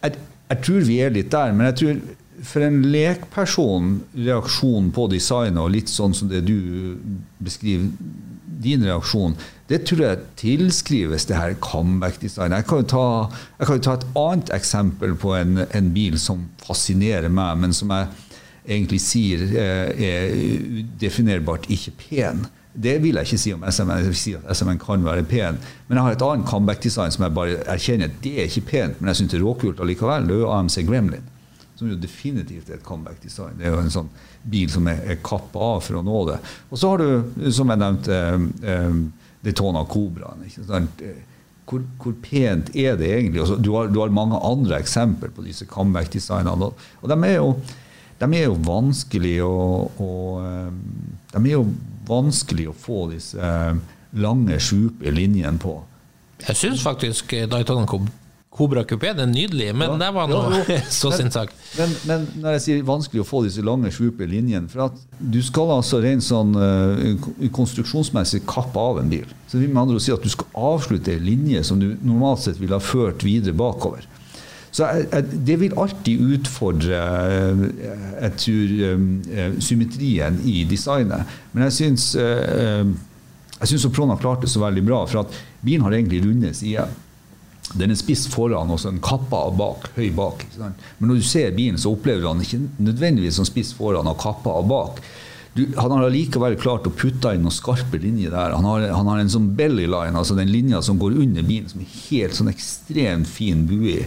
Jeg, jeg, tror vi er litt der, men jeg tror for en lekperson, reaksjon på designet, og litt sånn som det du beskriver, din reaksjon, det tror jeg tilskrives det her comeback-designet. Jeg, kan jo ta, jeg kan jo ta et annet eksempel på en, en, bil som fascinerer meg, men som jeg egentlig sier eh, er definerbart ikke pen. Det vil jeg ikke si om SMN. Jeg vil si at SMN kan være pen. Men jeg har et annet comeback-design som jeg bare erkjenner at det er ikke pent, men jeg syns det er råkult allikevel. Det er jo AMC Gremlin. Som jo definitivt er et comeback-design. Det er jo en sånn bil som er, er kappa av for å nå det. Og så har du, som jeg nevnte, eh, Daytona sant? Hvor, hvor, pent er det egentlig? Altså, du, har, du, har, mange andre eksempler på disse comeback-designene. Og de er jo de er jo vanskelig å, å, De er jo vanskelig å få disse eh, lange, sjupe linjene på. Jeg syns faktisk Daytona Cobra Coupé er nydelig, men Ja, det var ja, noe jo. så sin sak. Men, men når jeg sier vanskelig å få disse lange, sjupe linjene For at du skal altså rent sånn uh, konstruksjonsmessig kappe av en bil. Så det vil med andre ord si at du skal avslutte en linje som du normalt sett ville ha ført videre bakover. Så jeg, jeg, Det vil alltid utfordre eh, jeg tror, eh, symmetrien i designet. Men jeg syns jeg syns Prona klarte det så veldig bra, for at bilen har egentlig runde sider. Den er spiss foran og en kappa bak, høy bak. Men når du ser bilen, så opplever du han ikke nødvendigvis som spiss foran og kappa bak. Du, han har allikevel klart å putte inn noen skarpe linjer der. Han har, han har en sånn belly line, altså den linja som går under bilen, som er helt sånn ekstremt fin bue i.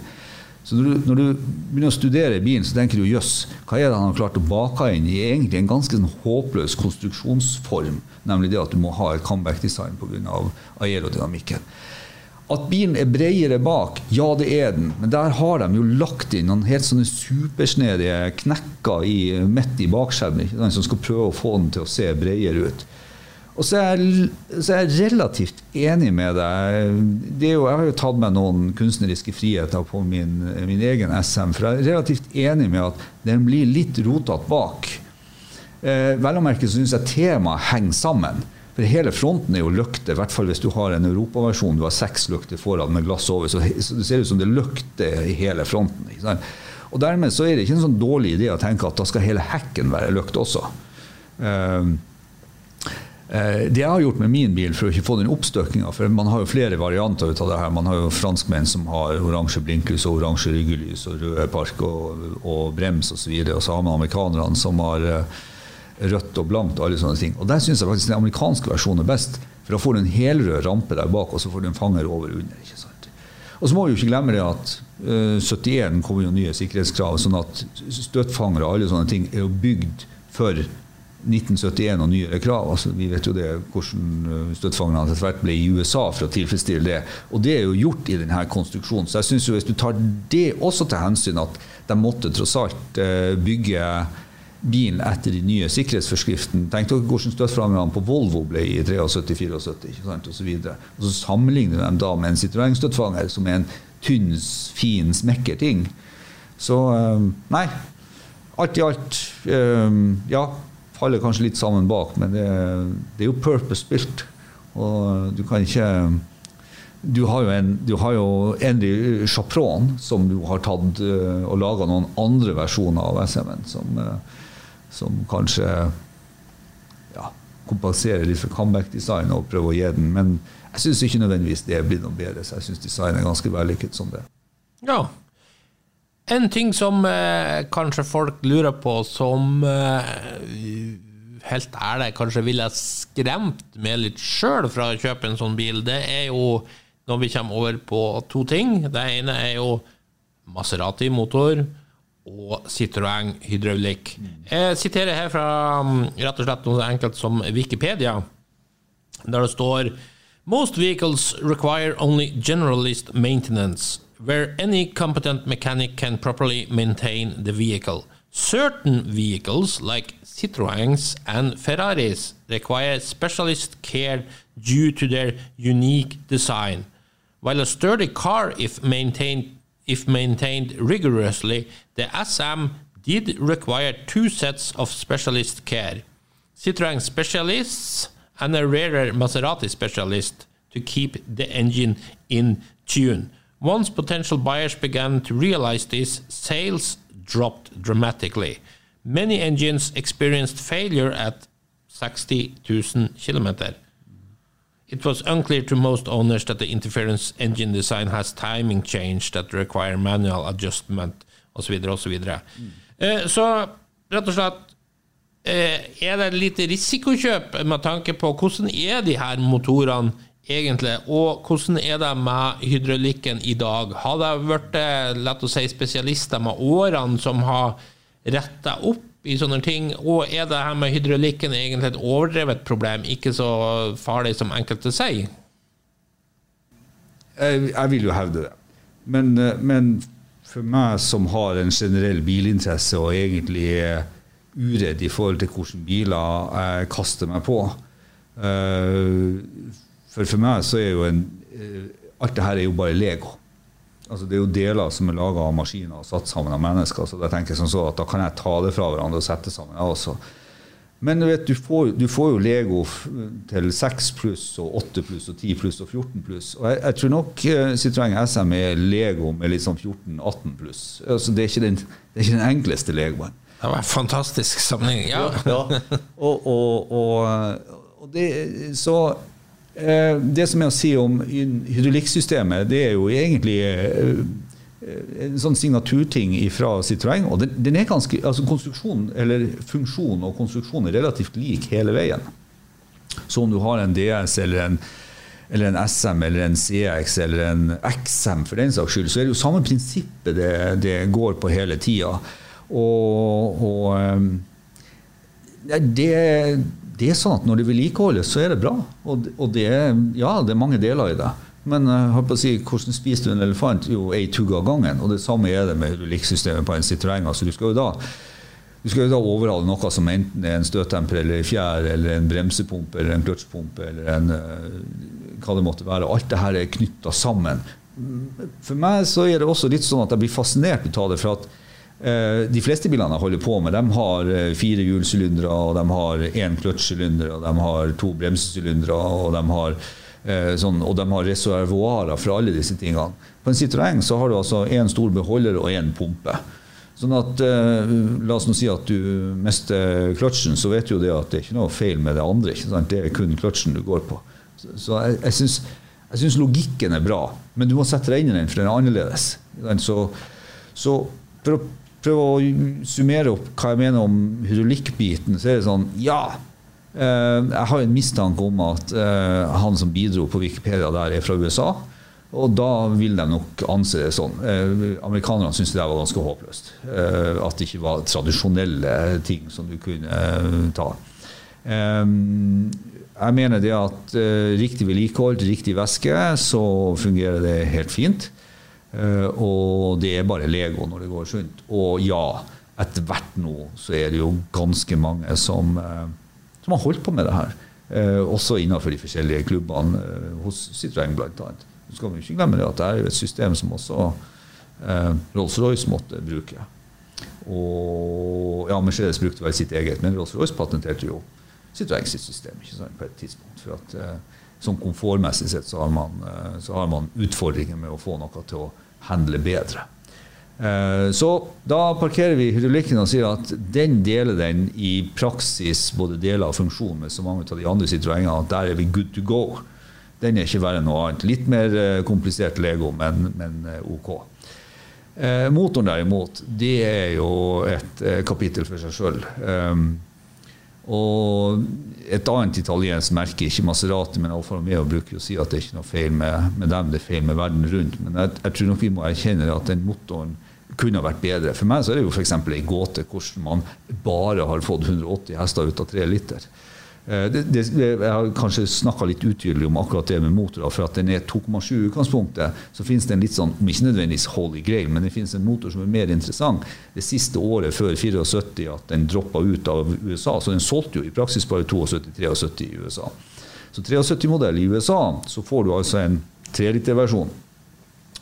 Så når du, når du begynner å studere bilen, så tenker du jøss, hva er det han har klart å bake inn i egentlig en ganske sånn håpløs konstruksjonsform, nemlig det at du må ha et comeback-design pga. aerodynamikken. At bilen er bredere bak, ja det er den, men der har de jo lagt inn noen helt sånne supersnedige knekker i, midt i bakskjermen som skal prøve å få den til å se bredere ut. Og så er, jeg, så er jeg relativt enig med deg. Jo, jeg har jo tatt meg noen kunstneriske friheter på min, min egen SM, for jeg er relativt enig med at den blir litt rotete bak. Eh, vel å merke syns jeg temaet henger sammen. For hele fronten er jo lykter, i hvert fall hvis du har en europaversjon. Du har seks lykter foran med glass over, så, det ser ut som det lykter i hele fronten. Ikke sant? Og dermed så er det ikke en sånn dårlig idé å tenke at da skal hele hekken være løkt også. Eh, Det jeg har gjort med min bil for å ikke få den oppstøkkinga For man har jo flere varianter ut av det her. Man har jo franskmenn som har oransje blinklys og oransje ryggelys og røde park og, og brems osv. Og, så og så har man amerikanerne som har eh, rødt og blankt og alle sånne ting. Og der syns jeg faktisk den amerikanske versjonen er best. For da får du en helrød rampe der bak, og så får du en fanger over og under. ikke sant? Og så må vi jo ikke glemme det at uh, 71 kommer jo nye sikkerhetskrav, sånn at støtfangere og alle sånne ting er jo bygd for 1971 og nyere krav. Altså, vi vet jo det hvordan eh, støtfangerne etter hvert ble i USA for å tilfredsstille det. Og det er jo gjort i denne konstruksjonen. Så jeg synes jo hvis du tar det også til hensyn, at de måtte tross alt eh, bygge bilen etter de nye sikkerhetsforskriftene. Tenk dere hvordan støtfangerne på Volvo ble i 73-74 ikke sant, og så videre. Og så sammenligner de da med en Citroën-støttfanger, som er en tynn, fin, smekker ting. Så eh, nei. Alt i alt, eh, ja faller kanskje litt sammen bak, men det, det er jo purpose-built. Og du kan ikke Du har jo en du har jo Henry Chapron, som du har tatt eh, og laga noen andre versjoner av SM-en, som, som kanskje ja, kompenserer litt for comeback-design og prøver å gi den. Men jeg syns ikke nødvendigvis det blir noe bedre, så jeg syns designet er ganske vellykket som det. Ja. En ting som eh, kanskje folk lurer på, som eh, helt ærlig kanskje ville skremt meg litt sjøl fra å kjøpe en sånn bil, det er jo når vi kommer over på to ting. Det ene er jo Maserati-motor og Citroën hydraulikk. Jeg siterer her fra mm, rett og slett noe enkelt som Wikipedia, der det står Most vehicles require only generalist maintenance, where any competent mechanic can properly maintain the vehicle. Certain vehicles, like Citroëns and Ferraris, require specialist care due to their unique design. While a sturdy car, if maintained, if maintained rigorously, the SM did require two sets of specialist care. Citroën specialists and a rarer Maserati specialist to keep the engine in tune. Once potential buyers began to realize this, sales dropped dramatically. Many engines experienced failure at 60,000 kilometer. It was unclear to most owners that the interference engine design has timing change that require manual adjustment osv. osv. Eh, Så rett og slett eh, er det litt risikokjøp med tanke på hvordan er de her motorene egentlig, og hvordan er det med hydraulikken i dag? Har det vært eh, si, spesialister med årene som har retta opp i sånne ting, og er det her med hydraulikken egentlig et overdrevet problem, ikke så farlig som enkelte sier? Jeg, jeg vil jo hevde det. Men, eh, men for meg som har en generell bilinteresse og egentlig er uredd i forhold til hvilke biler jeg kaster meg på, Eh, for for meg så er jo en eh, Alt det her er jo bare Lego. Altså Det er jo deler som er laga av maskiner og satt sammen av mennesker. Så da tenker jeg sånn så at da kan jeg ta det fra hverandre og sette sammen. jeg også. Men du, vet, du, får, du får jo Lego til 6 pluss og 8 pluss og 10 pluss og 14 pluss. Og jeg, jeg tror nok uh, Citroën SM er Lego med litt sånn 14-18 pluss. Altså, det, er ikke den, det er ikke den enkleste Legoen. Det var en fantastisk sammenheng, Ja. Ja. Og, og, og, og det, så eh, Det som er å si om hydraulikksystemet, det er jo egentlig eh, en sånn signaturting fra Citroën. Og den, er ganske, altså konstruksjon, eller funksjon og konstruksjon er relativt lik hele veien. Så om du har en DS eller en, eller en SM eller en CX eller en XM for den saks skyld, så er det jo samme prinsippet det, det går på hele tida. Og, og um, det, det, er sånn at når det vedlikeholdes, så er det bra. Og, og det, er, ja, det er mange deler i det. Men jeg på å si, hvordan spiser du en elefant? Jo, ei tugge av gangen. Og det samme er det med hydraulikksystemet på en Citroën. Altså, du skal jo da du skal jo da overhale noe som enten er en støttemper eller en fjær eller en bremsepumpe eller en kløtsjpumpe eller en, uh, hva det måtte være. Alt det her er knytta sammen. For meg så er det også litt sånn at jeg blir fascinert av det. for at Eh, de fleste bilene jeg holder på med, de har eh, fire hjulsylindere, og de har én kløtsjsylinder, og de har to bremsesylindere, og de har eh, sånn, og har reservoarer for alle disse tingene. På en Citroën så har du altså én stor beholder og én pumpe. Sånn at, La oss nå si at du mister kløtsjen, så vet du jo det at det er ikke noe feil med det andre. Det er kun kløtsjen du går på. Så, så jeg, jeg syns logikken er bra, men du må sette deg inn i den, for den er annerledes. Så, så for å prøve å summere opp hva jeg mener om hydraulikkbiten, så er det sånn Ja. Eh, jeg har en mistanke om at eh, han som bidro på Wikipedia der, er fra USA. Og da vil de nok anse det sånn. Eh, amerikanerne syntes det var ganske håpløst. At det ikke var tradisjonelle ting som du kunne ta. Jeg mener det at riktig vedlikehold, riktig væske, så fungerer det helt fint. Eh, og det er bare Lego når det går sunt. Og ja, etter hvert nå så er det jo ganske mange som, eh, som har holdt på med det her. Eh, også innenfor de forskjellige klubbene hos Citroën bl.a. Så skal vi ikke glemme det at det er et system som også Rolls-Royce måtte bruke. Og ja, Mercedes brukte vel sitt eget, men Rolls-Royce patenterte jo Citroën sitt system ikke sant, på et tidspunkt. for at Sånn komfortmessig sett så har, man, så har man utfordringer med å få noe til å handle bedre. Eh, så da parkerer vi hydraulikken og sier at den deler den i praksis både deler av funksjonen med så mange av de andre Citroëngene at der er vi good to go. Den er ikke verre enn noe annet. Litt mer eh, komplisert Lego, men, men eh, OK. motoren derimot, det er jo et kapittel for seg sjøl. Og et annet italiensk merke, ikke Maserati, men Alfa Romeo, bruker å si at det er ikke noe feil med, med dem, det er feil med verden rundt. Men jeg, jeg tror nok vi må erkjenne at den motoren kunne vært bedre. For meg så er det jo f.eks. ei gåte hvordan man bare har fått 180 hester ut av 3 liter. Eh, det, det, jeg har kanskje snakka litt utydelig om akkurat det med motorer. For at den er 2,7 i utgangspunktet, så finnes det en litt sånn, om ikke nødvendigvis holy grail, men det finnes en motor som er mer interessant. Det siste året før 74 at den droppa ut av USA, så den solgte jo i praksis bare 72-73 i USA. Så 73-modell i USA, så får du altså en 3-literversjon.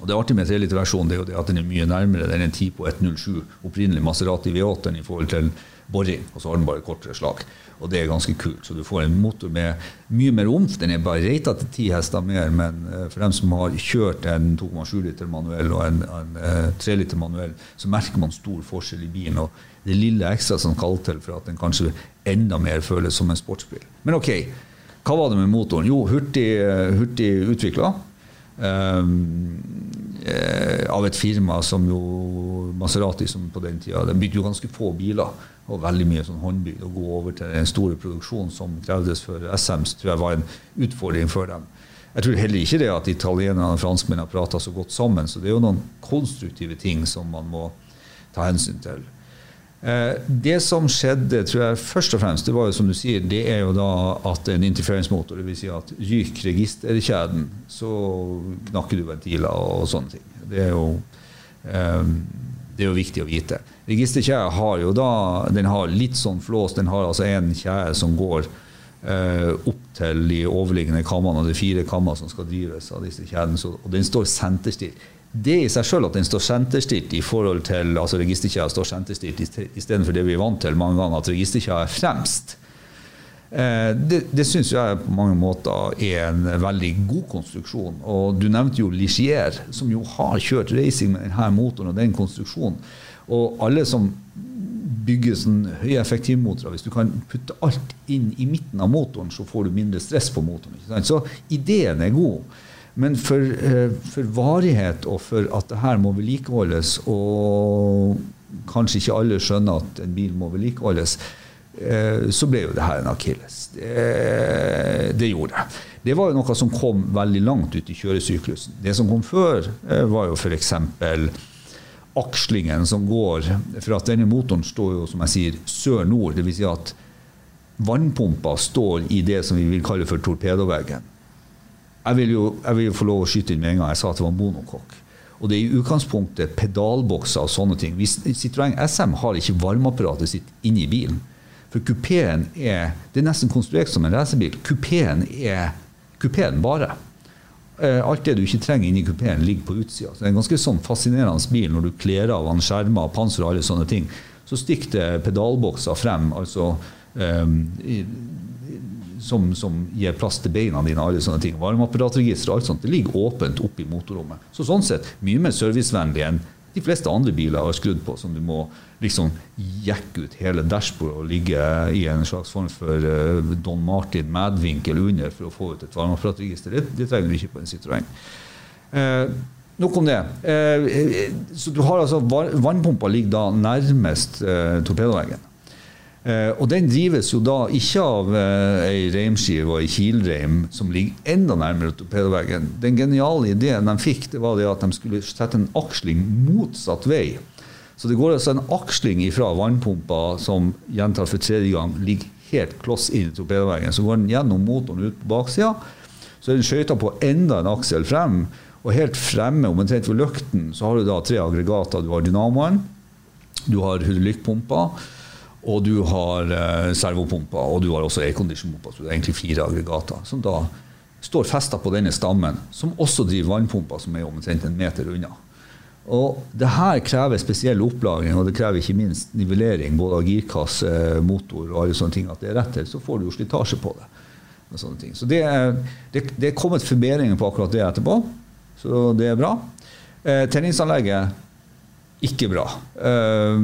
Og Det artige med 3-literversjonen er jo det at den er mye nærmere den er 10 på 107 opprinnelig Maserati V8 i forhold til boring, og så har den bare kortere slag. Og det er ganske kult. Så du får en motor med mye mer omf. Den er bare reita til ti hester mer, men eh, for dem som har kjørt en 2,7 liter manuell og en, en, en eh, 3 liter manuell, så merker man stor forskjell i bilen. Og det lille ekstra som skal til for at den kanskje enda mer føles som en sportsbil. Men ok, hva var det med motoren? Jo, hurtig, eh, hurtig utvikla. Um, av et firma som jo Maserati, som på den tida De bygde jo ganske få biler og veldig mye sånn håndbygd. Å gå over til den store produksjonen som krevdes for SM, tror jeg var en utfordring for dem. Jeg tror heller ikke det at italienerne og franskmennene prata så godt sammen. Så det er jo noen konstruktive ting som man må ta hensyn til. Eh, det som skjedde, tror jeg først og fremst, det var jo som du sier, det er jo da at en interferensmotor, dvs. Si at ryker registerkjeden, så knakker du ventiler og sånne ting. Det er jo um, det er jo viktig å vite. Registerkjede har jo da den har litt sånn flås. Den har altså en kjære som går eh, opp til de overliggende kammene, og det er fire kammer som skal drives av disse kjedene, og den står senterstilt. Det i seg sjøl at den står senterstilt i forhold til altså registerkjeda står senterstilt istedenfor det vi er vant til mange ganger, at registerkjeda er fremst. Eh, det, det syns jeg på mange måter er en veldig god konstruksjon. Og du nevnte jo Ligier, som jo har kjørt racing med denne motoren og den konstruksjonen. Og alle som bygger sånn høyeffektivmotorer. Hvis du kan putte alt inn i midten av motoren, så får du mindre stress på motoren. Så ideen er god. Men for, eh, for, varighet og for at det her må vedlikeholdes, og kanskje ikke alle skjønner at en bil må vedlikeholdes, eh, så ble jo det her en akilles. Det, det, gjorde det. Det var jo noe som kom veldig langt ut i kjøresyklusen. Det som kom før, eh, var jo f.eks akslingen som går For at denne motoren står jo, som jeg sier, sør-nord. Dvs. Si at vannpumpa står i det som vi vil kalle for torpedoveggen. Jeg vil jo jeg vil få lov å skyte inn med en gang jeg sa at det var monokokk. Og det er i utgangspunktet pedalbokser og sånne ting. Citroën SM har ikke varmeapparatet sitt inni bilen. For kupeen er Det er nesten konstruert som en racerbil. Kupeen er kupeen bare. Eh, alt det du ikke trenger inni kupeen, ligger på utsida. det er en ganske sånn fascinerende bil når du kler av han skjermer, panser og alle sånne ting. Så stikker det pedalbokser frem altså, um, i, som, som, gir plass til beina dine. alle sånne ting. Varmeapparatregister og alt sånt. Det ligger åpent oppe i motorrommet. Så sånn sett mye mer servicevennlig enn de fleste andre biler har skrudd på, som du må liksom jekke ut hele dashbordet og ligge i en slags form for uh, Don Martin medvinkel under for å få ut et varmeapparatregister. Det, det trenger du ikke på en Citroën. Eh, nok om det. Eh, så du har altså Vannpumpa ligger da nærmest eh, torpedoveggen. Uh, og den drives jo da ikke av uh, ei reimskive og ei kilreim som ligger enda nærmere torpedoveggen. Den geniale ideen de fikk, det var det at de skulle sette en aksling motsatt vei. Så det går altså en aksling fra vannpumpa som gjentar for tredje gang, ligger helt kloss inn i torpedoveggen. Så går den gjennom motoren ut på baksida. Så er den skøyta på enda en aksel frem. Og helt fremme, omtrent ved løkten, så har du da tre aggregater. Du har dynamoen, du har hydraulikkpumpa og du har eh, servopumpa, og du har også airconditionpumpa. Så det er egentlig fire aggregater som da står festa på denne stammen, som også driver vannpumpa, som er omtrent en meter unna. Og det her krever spesiell opplagring, og det krever ikke minst nivellering både av girkasse, motor og alle sånne ting. At det er rett til, så får du jo slitasje på det. Så det er, det, det er kommet forbedringer på akkurat det etterpå, så det er bra. Eh, tenningsanlegget ikke bra. Eh,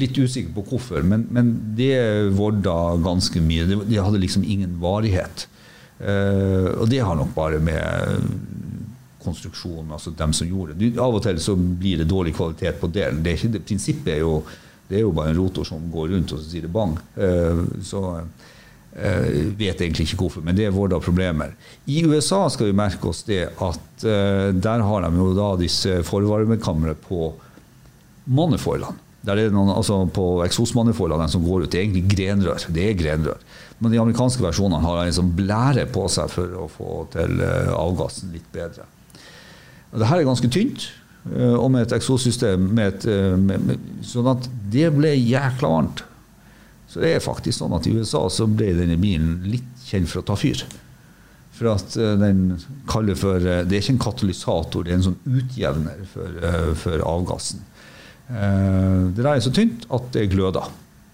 litt usikker på hvorfor, men, men det vorda ganske mye. De hadde liksom ingen varighet. Eh, og det har nok bare med konstruksjonen, altså dem som gjorde det. Av og til så blir det dårlig kvalitet på delen. Det, er ikke, det prinsippet er jo, det er jo bare en rotor som går rundt, og så sier det bang. Uh, så vet vet egentlig ikke hvorfor, men det er våre problemer. I USA skal vi merke oss det at uh, der har de jo da disse forvarmekamre på manifoldene. Der er det noen, altså på eksosmanifoldene som går ut, det er egentlig grenrør. Det er grenrør. Men de amerikanske versjonene har en som blære på seg for å få til eh, avgassen litt bedre. Og her er ganske tynt, eh, og med et eksossystem eh, sånn at det ble jækla varmt. Så det er faktisk sånn at i USA så ble denne bilen litt kjent for å ta fyr. For at den kaller for Det er ikke en katalysator, det er en sånn utjevner for, for avgassen. Eh, det der er så tynt at det gløder.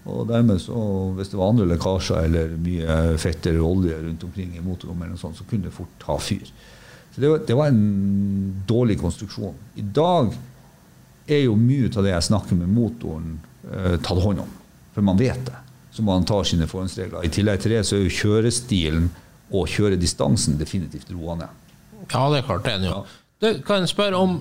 Og dermed så, Hvis det var andre lekkasjer eller mye fett eller olje rundt omkring i motorrommet, så kunne det fort ta fyr. Så det var, det var, en dårlig konstruksjon. I dag er jo mye av det jeg snakker med motoren, eh, tatt hånd om. For man vet det. Så man tar sine forhåndsregler. I tillegg til det så er jo kjørestilen og kjøredistansen definitivt roende. Ja, det er klart det er jo. Ja. Du kan spørre om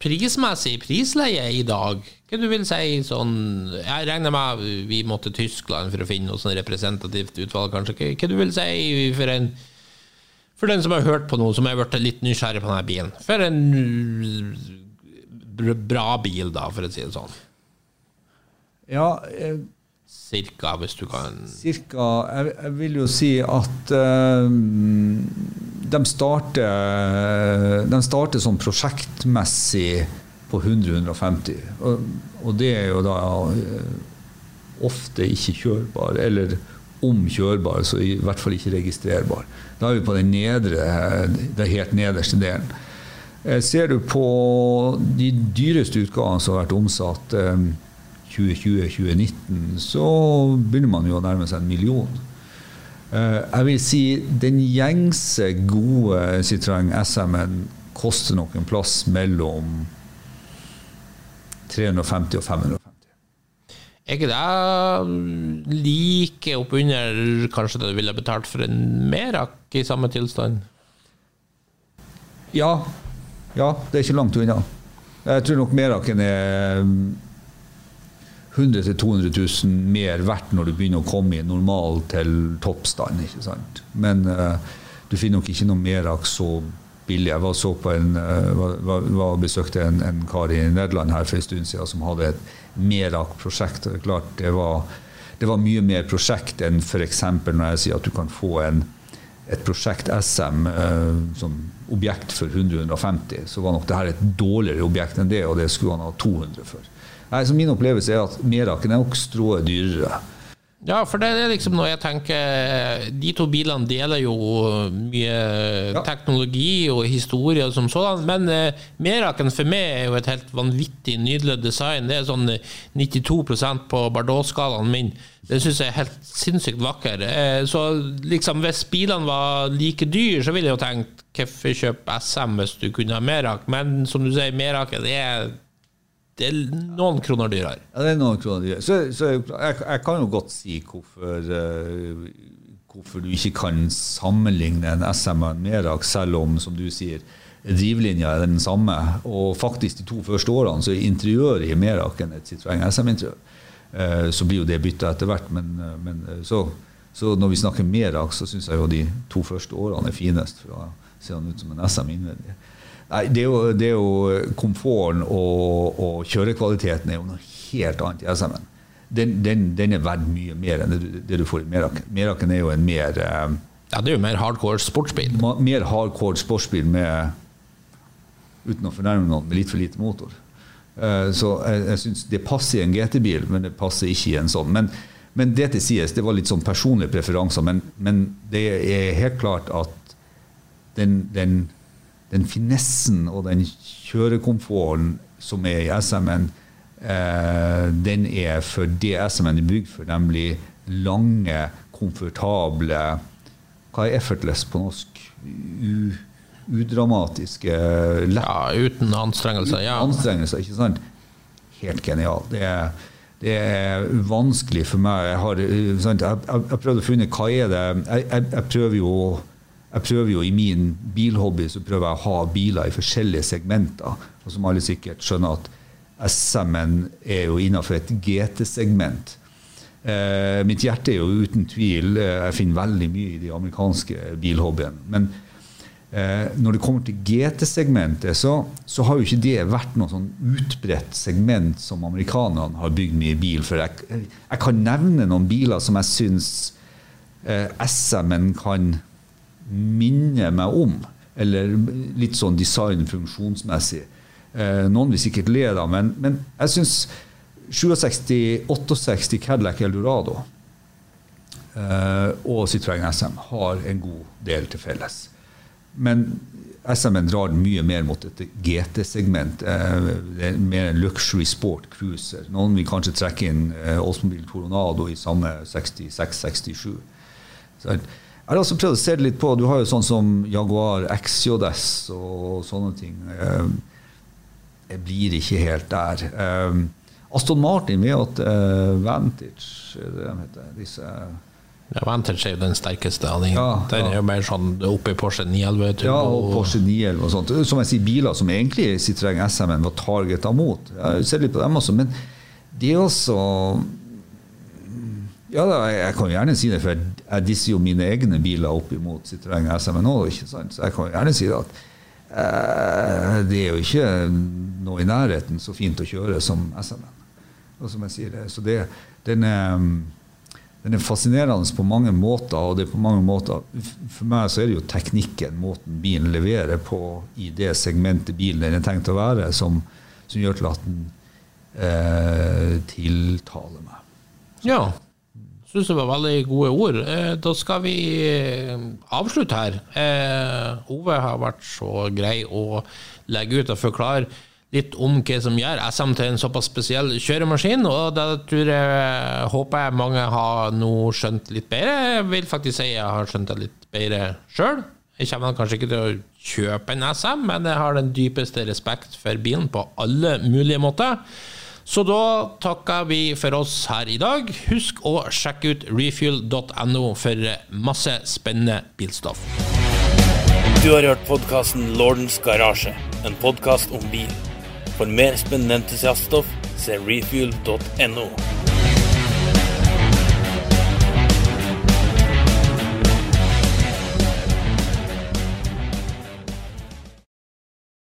prismessig prisleie i dag? Hva du vil si sånn Jeg regner med vi må til Tyskland for å finne noe sånn representativt utvalg, kanskje. Hva du vil si for en for den som har hørt på noe, som har blitt litt nysgjerrig på denne bilen. For en bra bil, da, for å si det sånn. Ja, jeg, Cirka, hvis du kan Cirka. Jeg, jeg vil jo si at uh, de starter, de starter sånn prosjektmessig på 100-150. Og, og, det er jo da uh, ofte ikke kjørbar, eller om kjørbar, så i hvert fall ikke registrerbar. Da er vi på den nedre, den helt nederste delen. Eh, ser du på de dyreste utgavene som har vært omsatt eh, 2020-2019, så begynner man jo å nærme seg en million. Eh, jeg vil si den gjengse, gode Citroën SM-en koster nok en plass mellom 350 og 550. Er ikke det like oppunder kanskje det du ville betalt for en Merak i samme tilstand? Ja. Ja, det er ikke langt unna. Jeg tror nok Meraken er 100 000-200 000 mer verdt når du begynner å komme i normal til toppstand. ikke sant? Men uh, du finner nok ikke noe Merak så billig. Jeg var, på en, uh, var, var besøkte en, en, kar i Nederland her for en stund siden som hadde et Merak-prosjekt. Klart, det, var, det var mye mer prosjekt enn f.eks. når jeg sier at du kan få en, et prosjekt SM eh, som objekt for 100-150, så var nok dette et dårligere objekt enn det, og det skulle han ha 200 for. Nei, så Min opplevelse er at Meraken er nok strået dyrere. Ja, for det er liksom noe jeg tenker De to bilene deler jo mye ja. teknologi og historie og som sådan, men eh, Meraken for meg er jo et helt vanvittig nydelig design. Det er sånn 92% på Bardot-skalaen min. Det syns jeg er helt sinnssykt vakker. Eh, så liksom hvis bilene var like dyr, så ville jeg jo tenkt hvorfor kjøpe SM hvis du kunne ha Merak, men som du sier, Meraken er det er noen kroner dyrere. Ja, det er noen kroner dyrere. Så, så jeg, jeg, kan jo godt si hvorfor, uh, hvorfor du ikke kan sammenligne en SM og en Merak, selv om, som du sier, drivlinja er den samme. Og faktisk de to første årene så er interiøret i Meraken et Citroën SM-interiør. Uh, så blir jo det bytta etter hvert, men, uh, men så, så, når vi snakker Merak, så syns jeg jo de to første årene er finest. for da ser han ut som en SM innvendig. Nei, det er jo, det er jo eh, Komforten og, og, kjørekvaliteten er jo noe helt annet i SM-en. Den, den, den, er verdt mye mer enn det du, det du får i Meraken. Meraken er jo en mer eh, Ja, det er jo mer hardcore sportsbil. Ma, mer hardcore sportsbil med Uten å fornærme noen, med litt for lite motor. Uh, så jeg, jeg synes det passer i en GT-bil, men det passer ikke i en sånn. Men, men det til sies, det var litt sånn personlige preferanser. Men, men det er helt klart at den, den den finessen og den kjørekomforten som er i SM-en, eh, den er for det SM-en er bygd for, nemlig lange, komfortable Hva er 'effortless' på norsk? U, udramatiske lett, Ja, uten anstrengelser. Ja. Anstrengelser, ikke sant? Helt genial. Det er, det er vanskelig for meg. Jeg har sant? Jeg, jeg, jeg prøvde å finne hva er det jeg, jeg, jeg prøver jo å jeg prøver jo I min bilhobby så prøver jeg å ha biler i forskjellige segmenter. Og som alle sikkert skjønner at SM-en er jo innenfor et GT-segment. Eh, mitt hjerte er jo uten tvil eh, Jeg finner veldig mye i de amerikanske bilhobbyene. Men eh, når det kommer til GT-segmentet, så, så, har jo ikke det vært noe sånn utbredt segment som amerikanerne har bygd mye bil for. Jeg, jeg kan nevne noen biler som jeg syns eh, SM-en kan minner meg om. Eller litt sånn design funksjonsmessig. Eh, noen vil sikkert le da, men, men jeg syns 67-68 Cadillac Eldorado eh, og Citroën SM har en god del til felles. Men SM-en drar mye mer mot et GT-segment. Eh, er mer en luxury sport cruiser. Noen vil kanskje trekke inn eh, Oldsmobile Toronado i samme 66-67. Jeg har også prøvd å se det litt på. Du har jo sånn som Jaguar XJS og sånne ting. Eh, jeg blir ikke helt der. Eh, Aston Martin med at uh, Vantage, det de heter. Disse ja, Vantage er jo den sterkeste Ja, Ja, den er jo mer sånn oppe i Porsche 911. Ja, og Porsche 911 og sånt. Som jeg sier, biler som egentlig Citroën SM-en var targeta mot. Jeg ser litt på dem også, men det er også ja, da, jeg kan gjerne si det, for jeg disser jo mine egne biler opp imot Citroën SMN òg, ikke sant? Så jeg kan gjerne si det at eh, det er jo ikke noe i nærheten så fint å kjøre som SM-en. Og som jeg sier, det, så det, den, er, den er fascinerende på mange måter. og det er på mange måter, For meg så er det jo teknikken, måten bilen leverer på i det segmentet bilen den er tenkt å være, som, som gjør til at den eh, tiltaler meg. Ja, Syns det var veldig gode ord. Eh, da skal vi eh, avslutte her. Eh, Ove har vært så grei å legge ut og forklare litt om hva som gjør SM til en såpass spesiell kjøremaskin, og det jeg, håper jeg mange har nå skjønt litt bedre. Jeg vil faktisk si jeg har skjønt det litt bedre sjøl. Jeg kommer kanskje ikke til å kjøpe en SM, men jeg har den dypeste respekt for bilen på alle mulige måter. Så da takker vi for oss her i dag. Husk å sjekke ut refuel.no for masse spennende bilstoff. Du har hørt podkasten Lordens garasje, en podkast om bil. For mer spennende entusiaststoff, se refuel.no.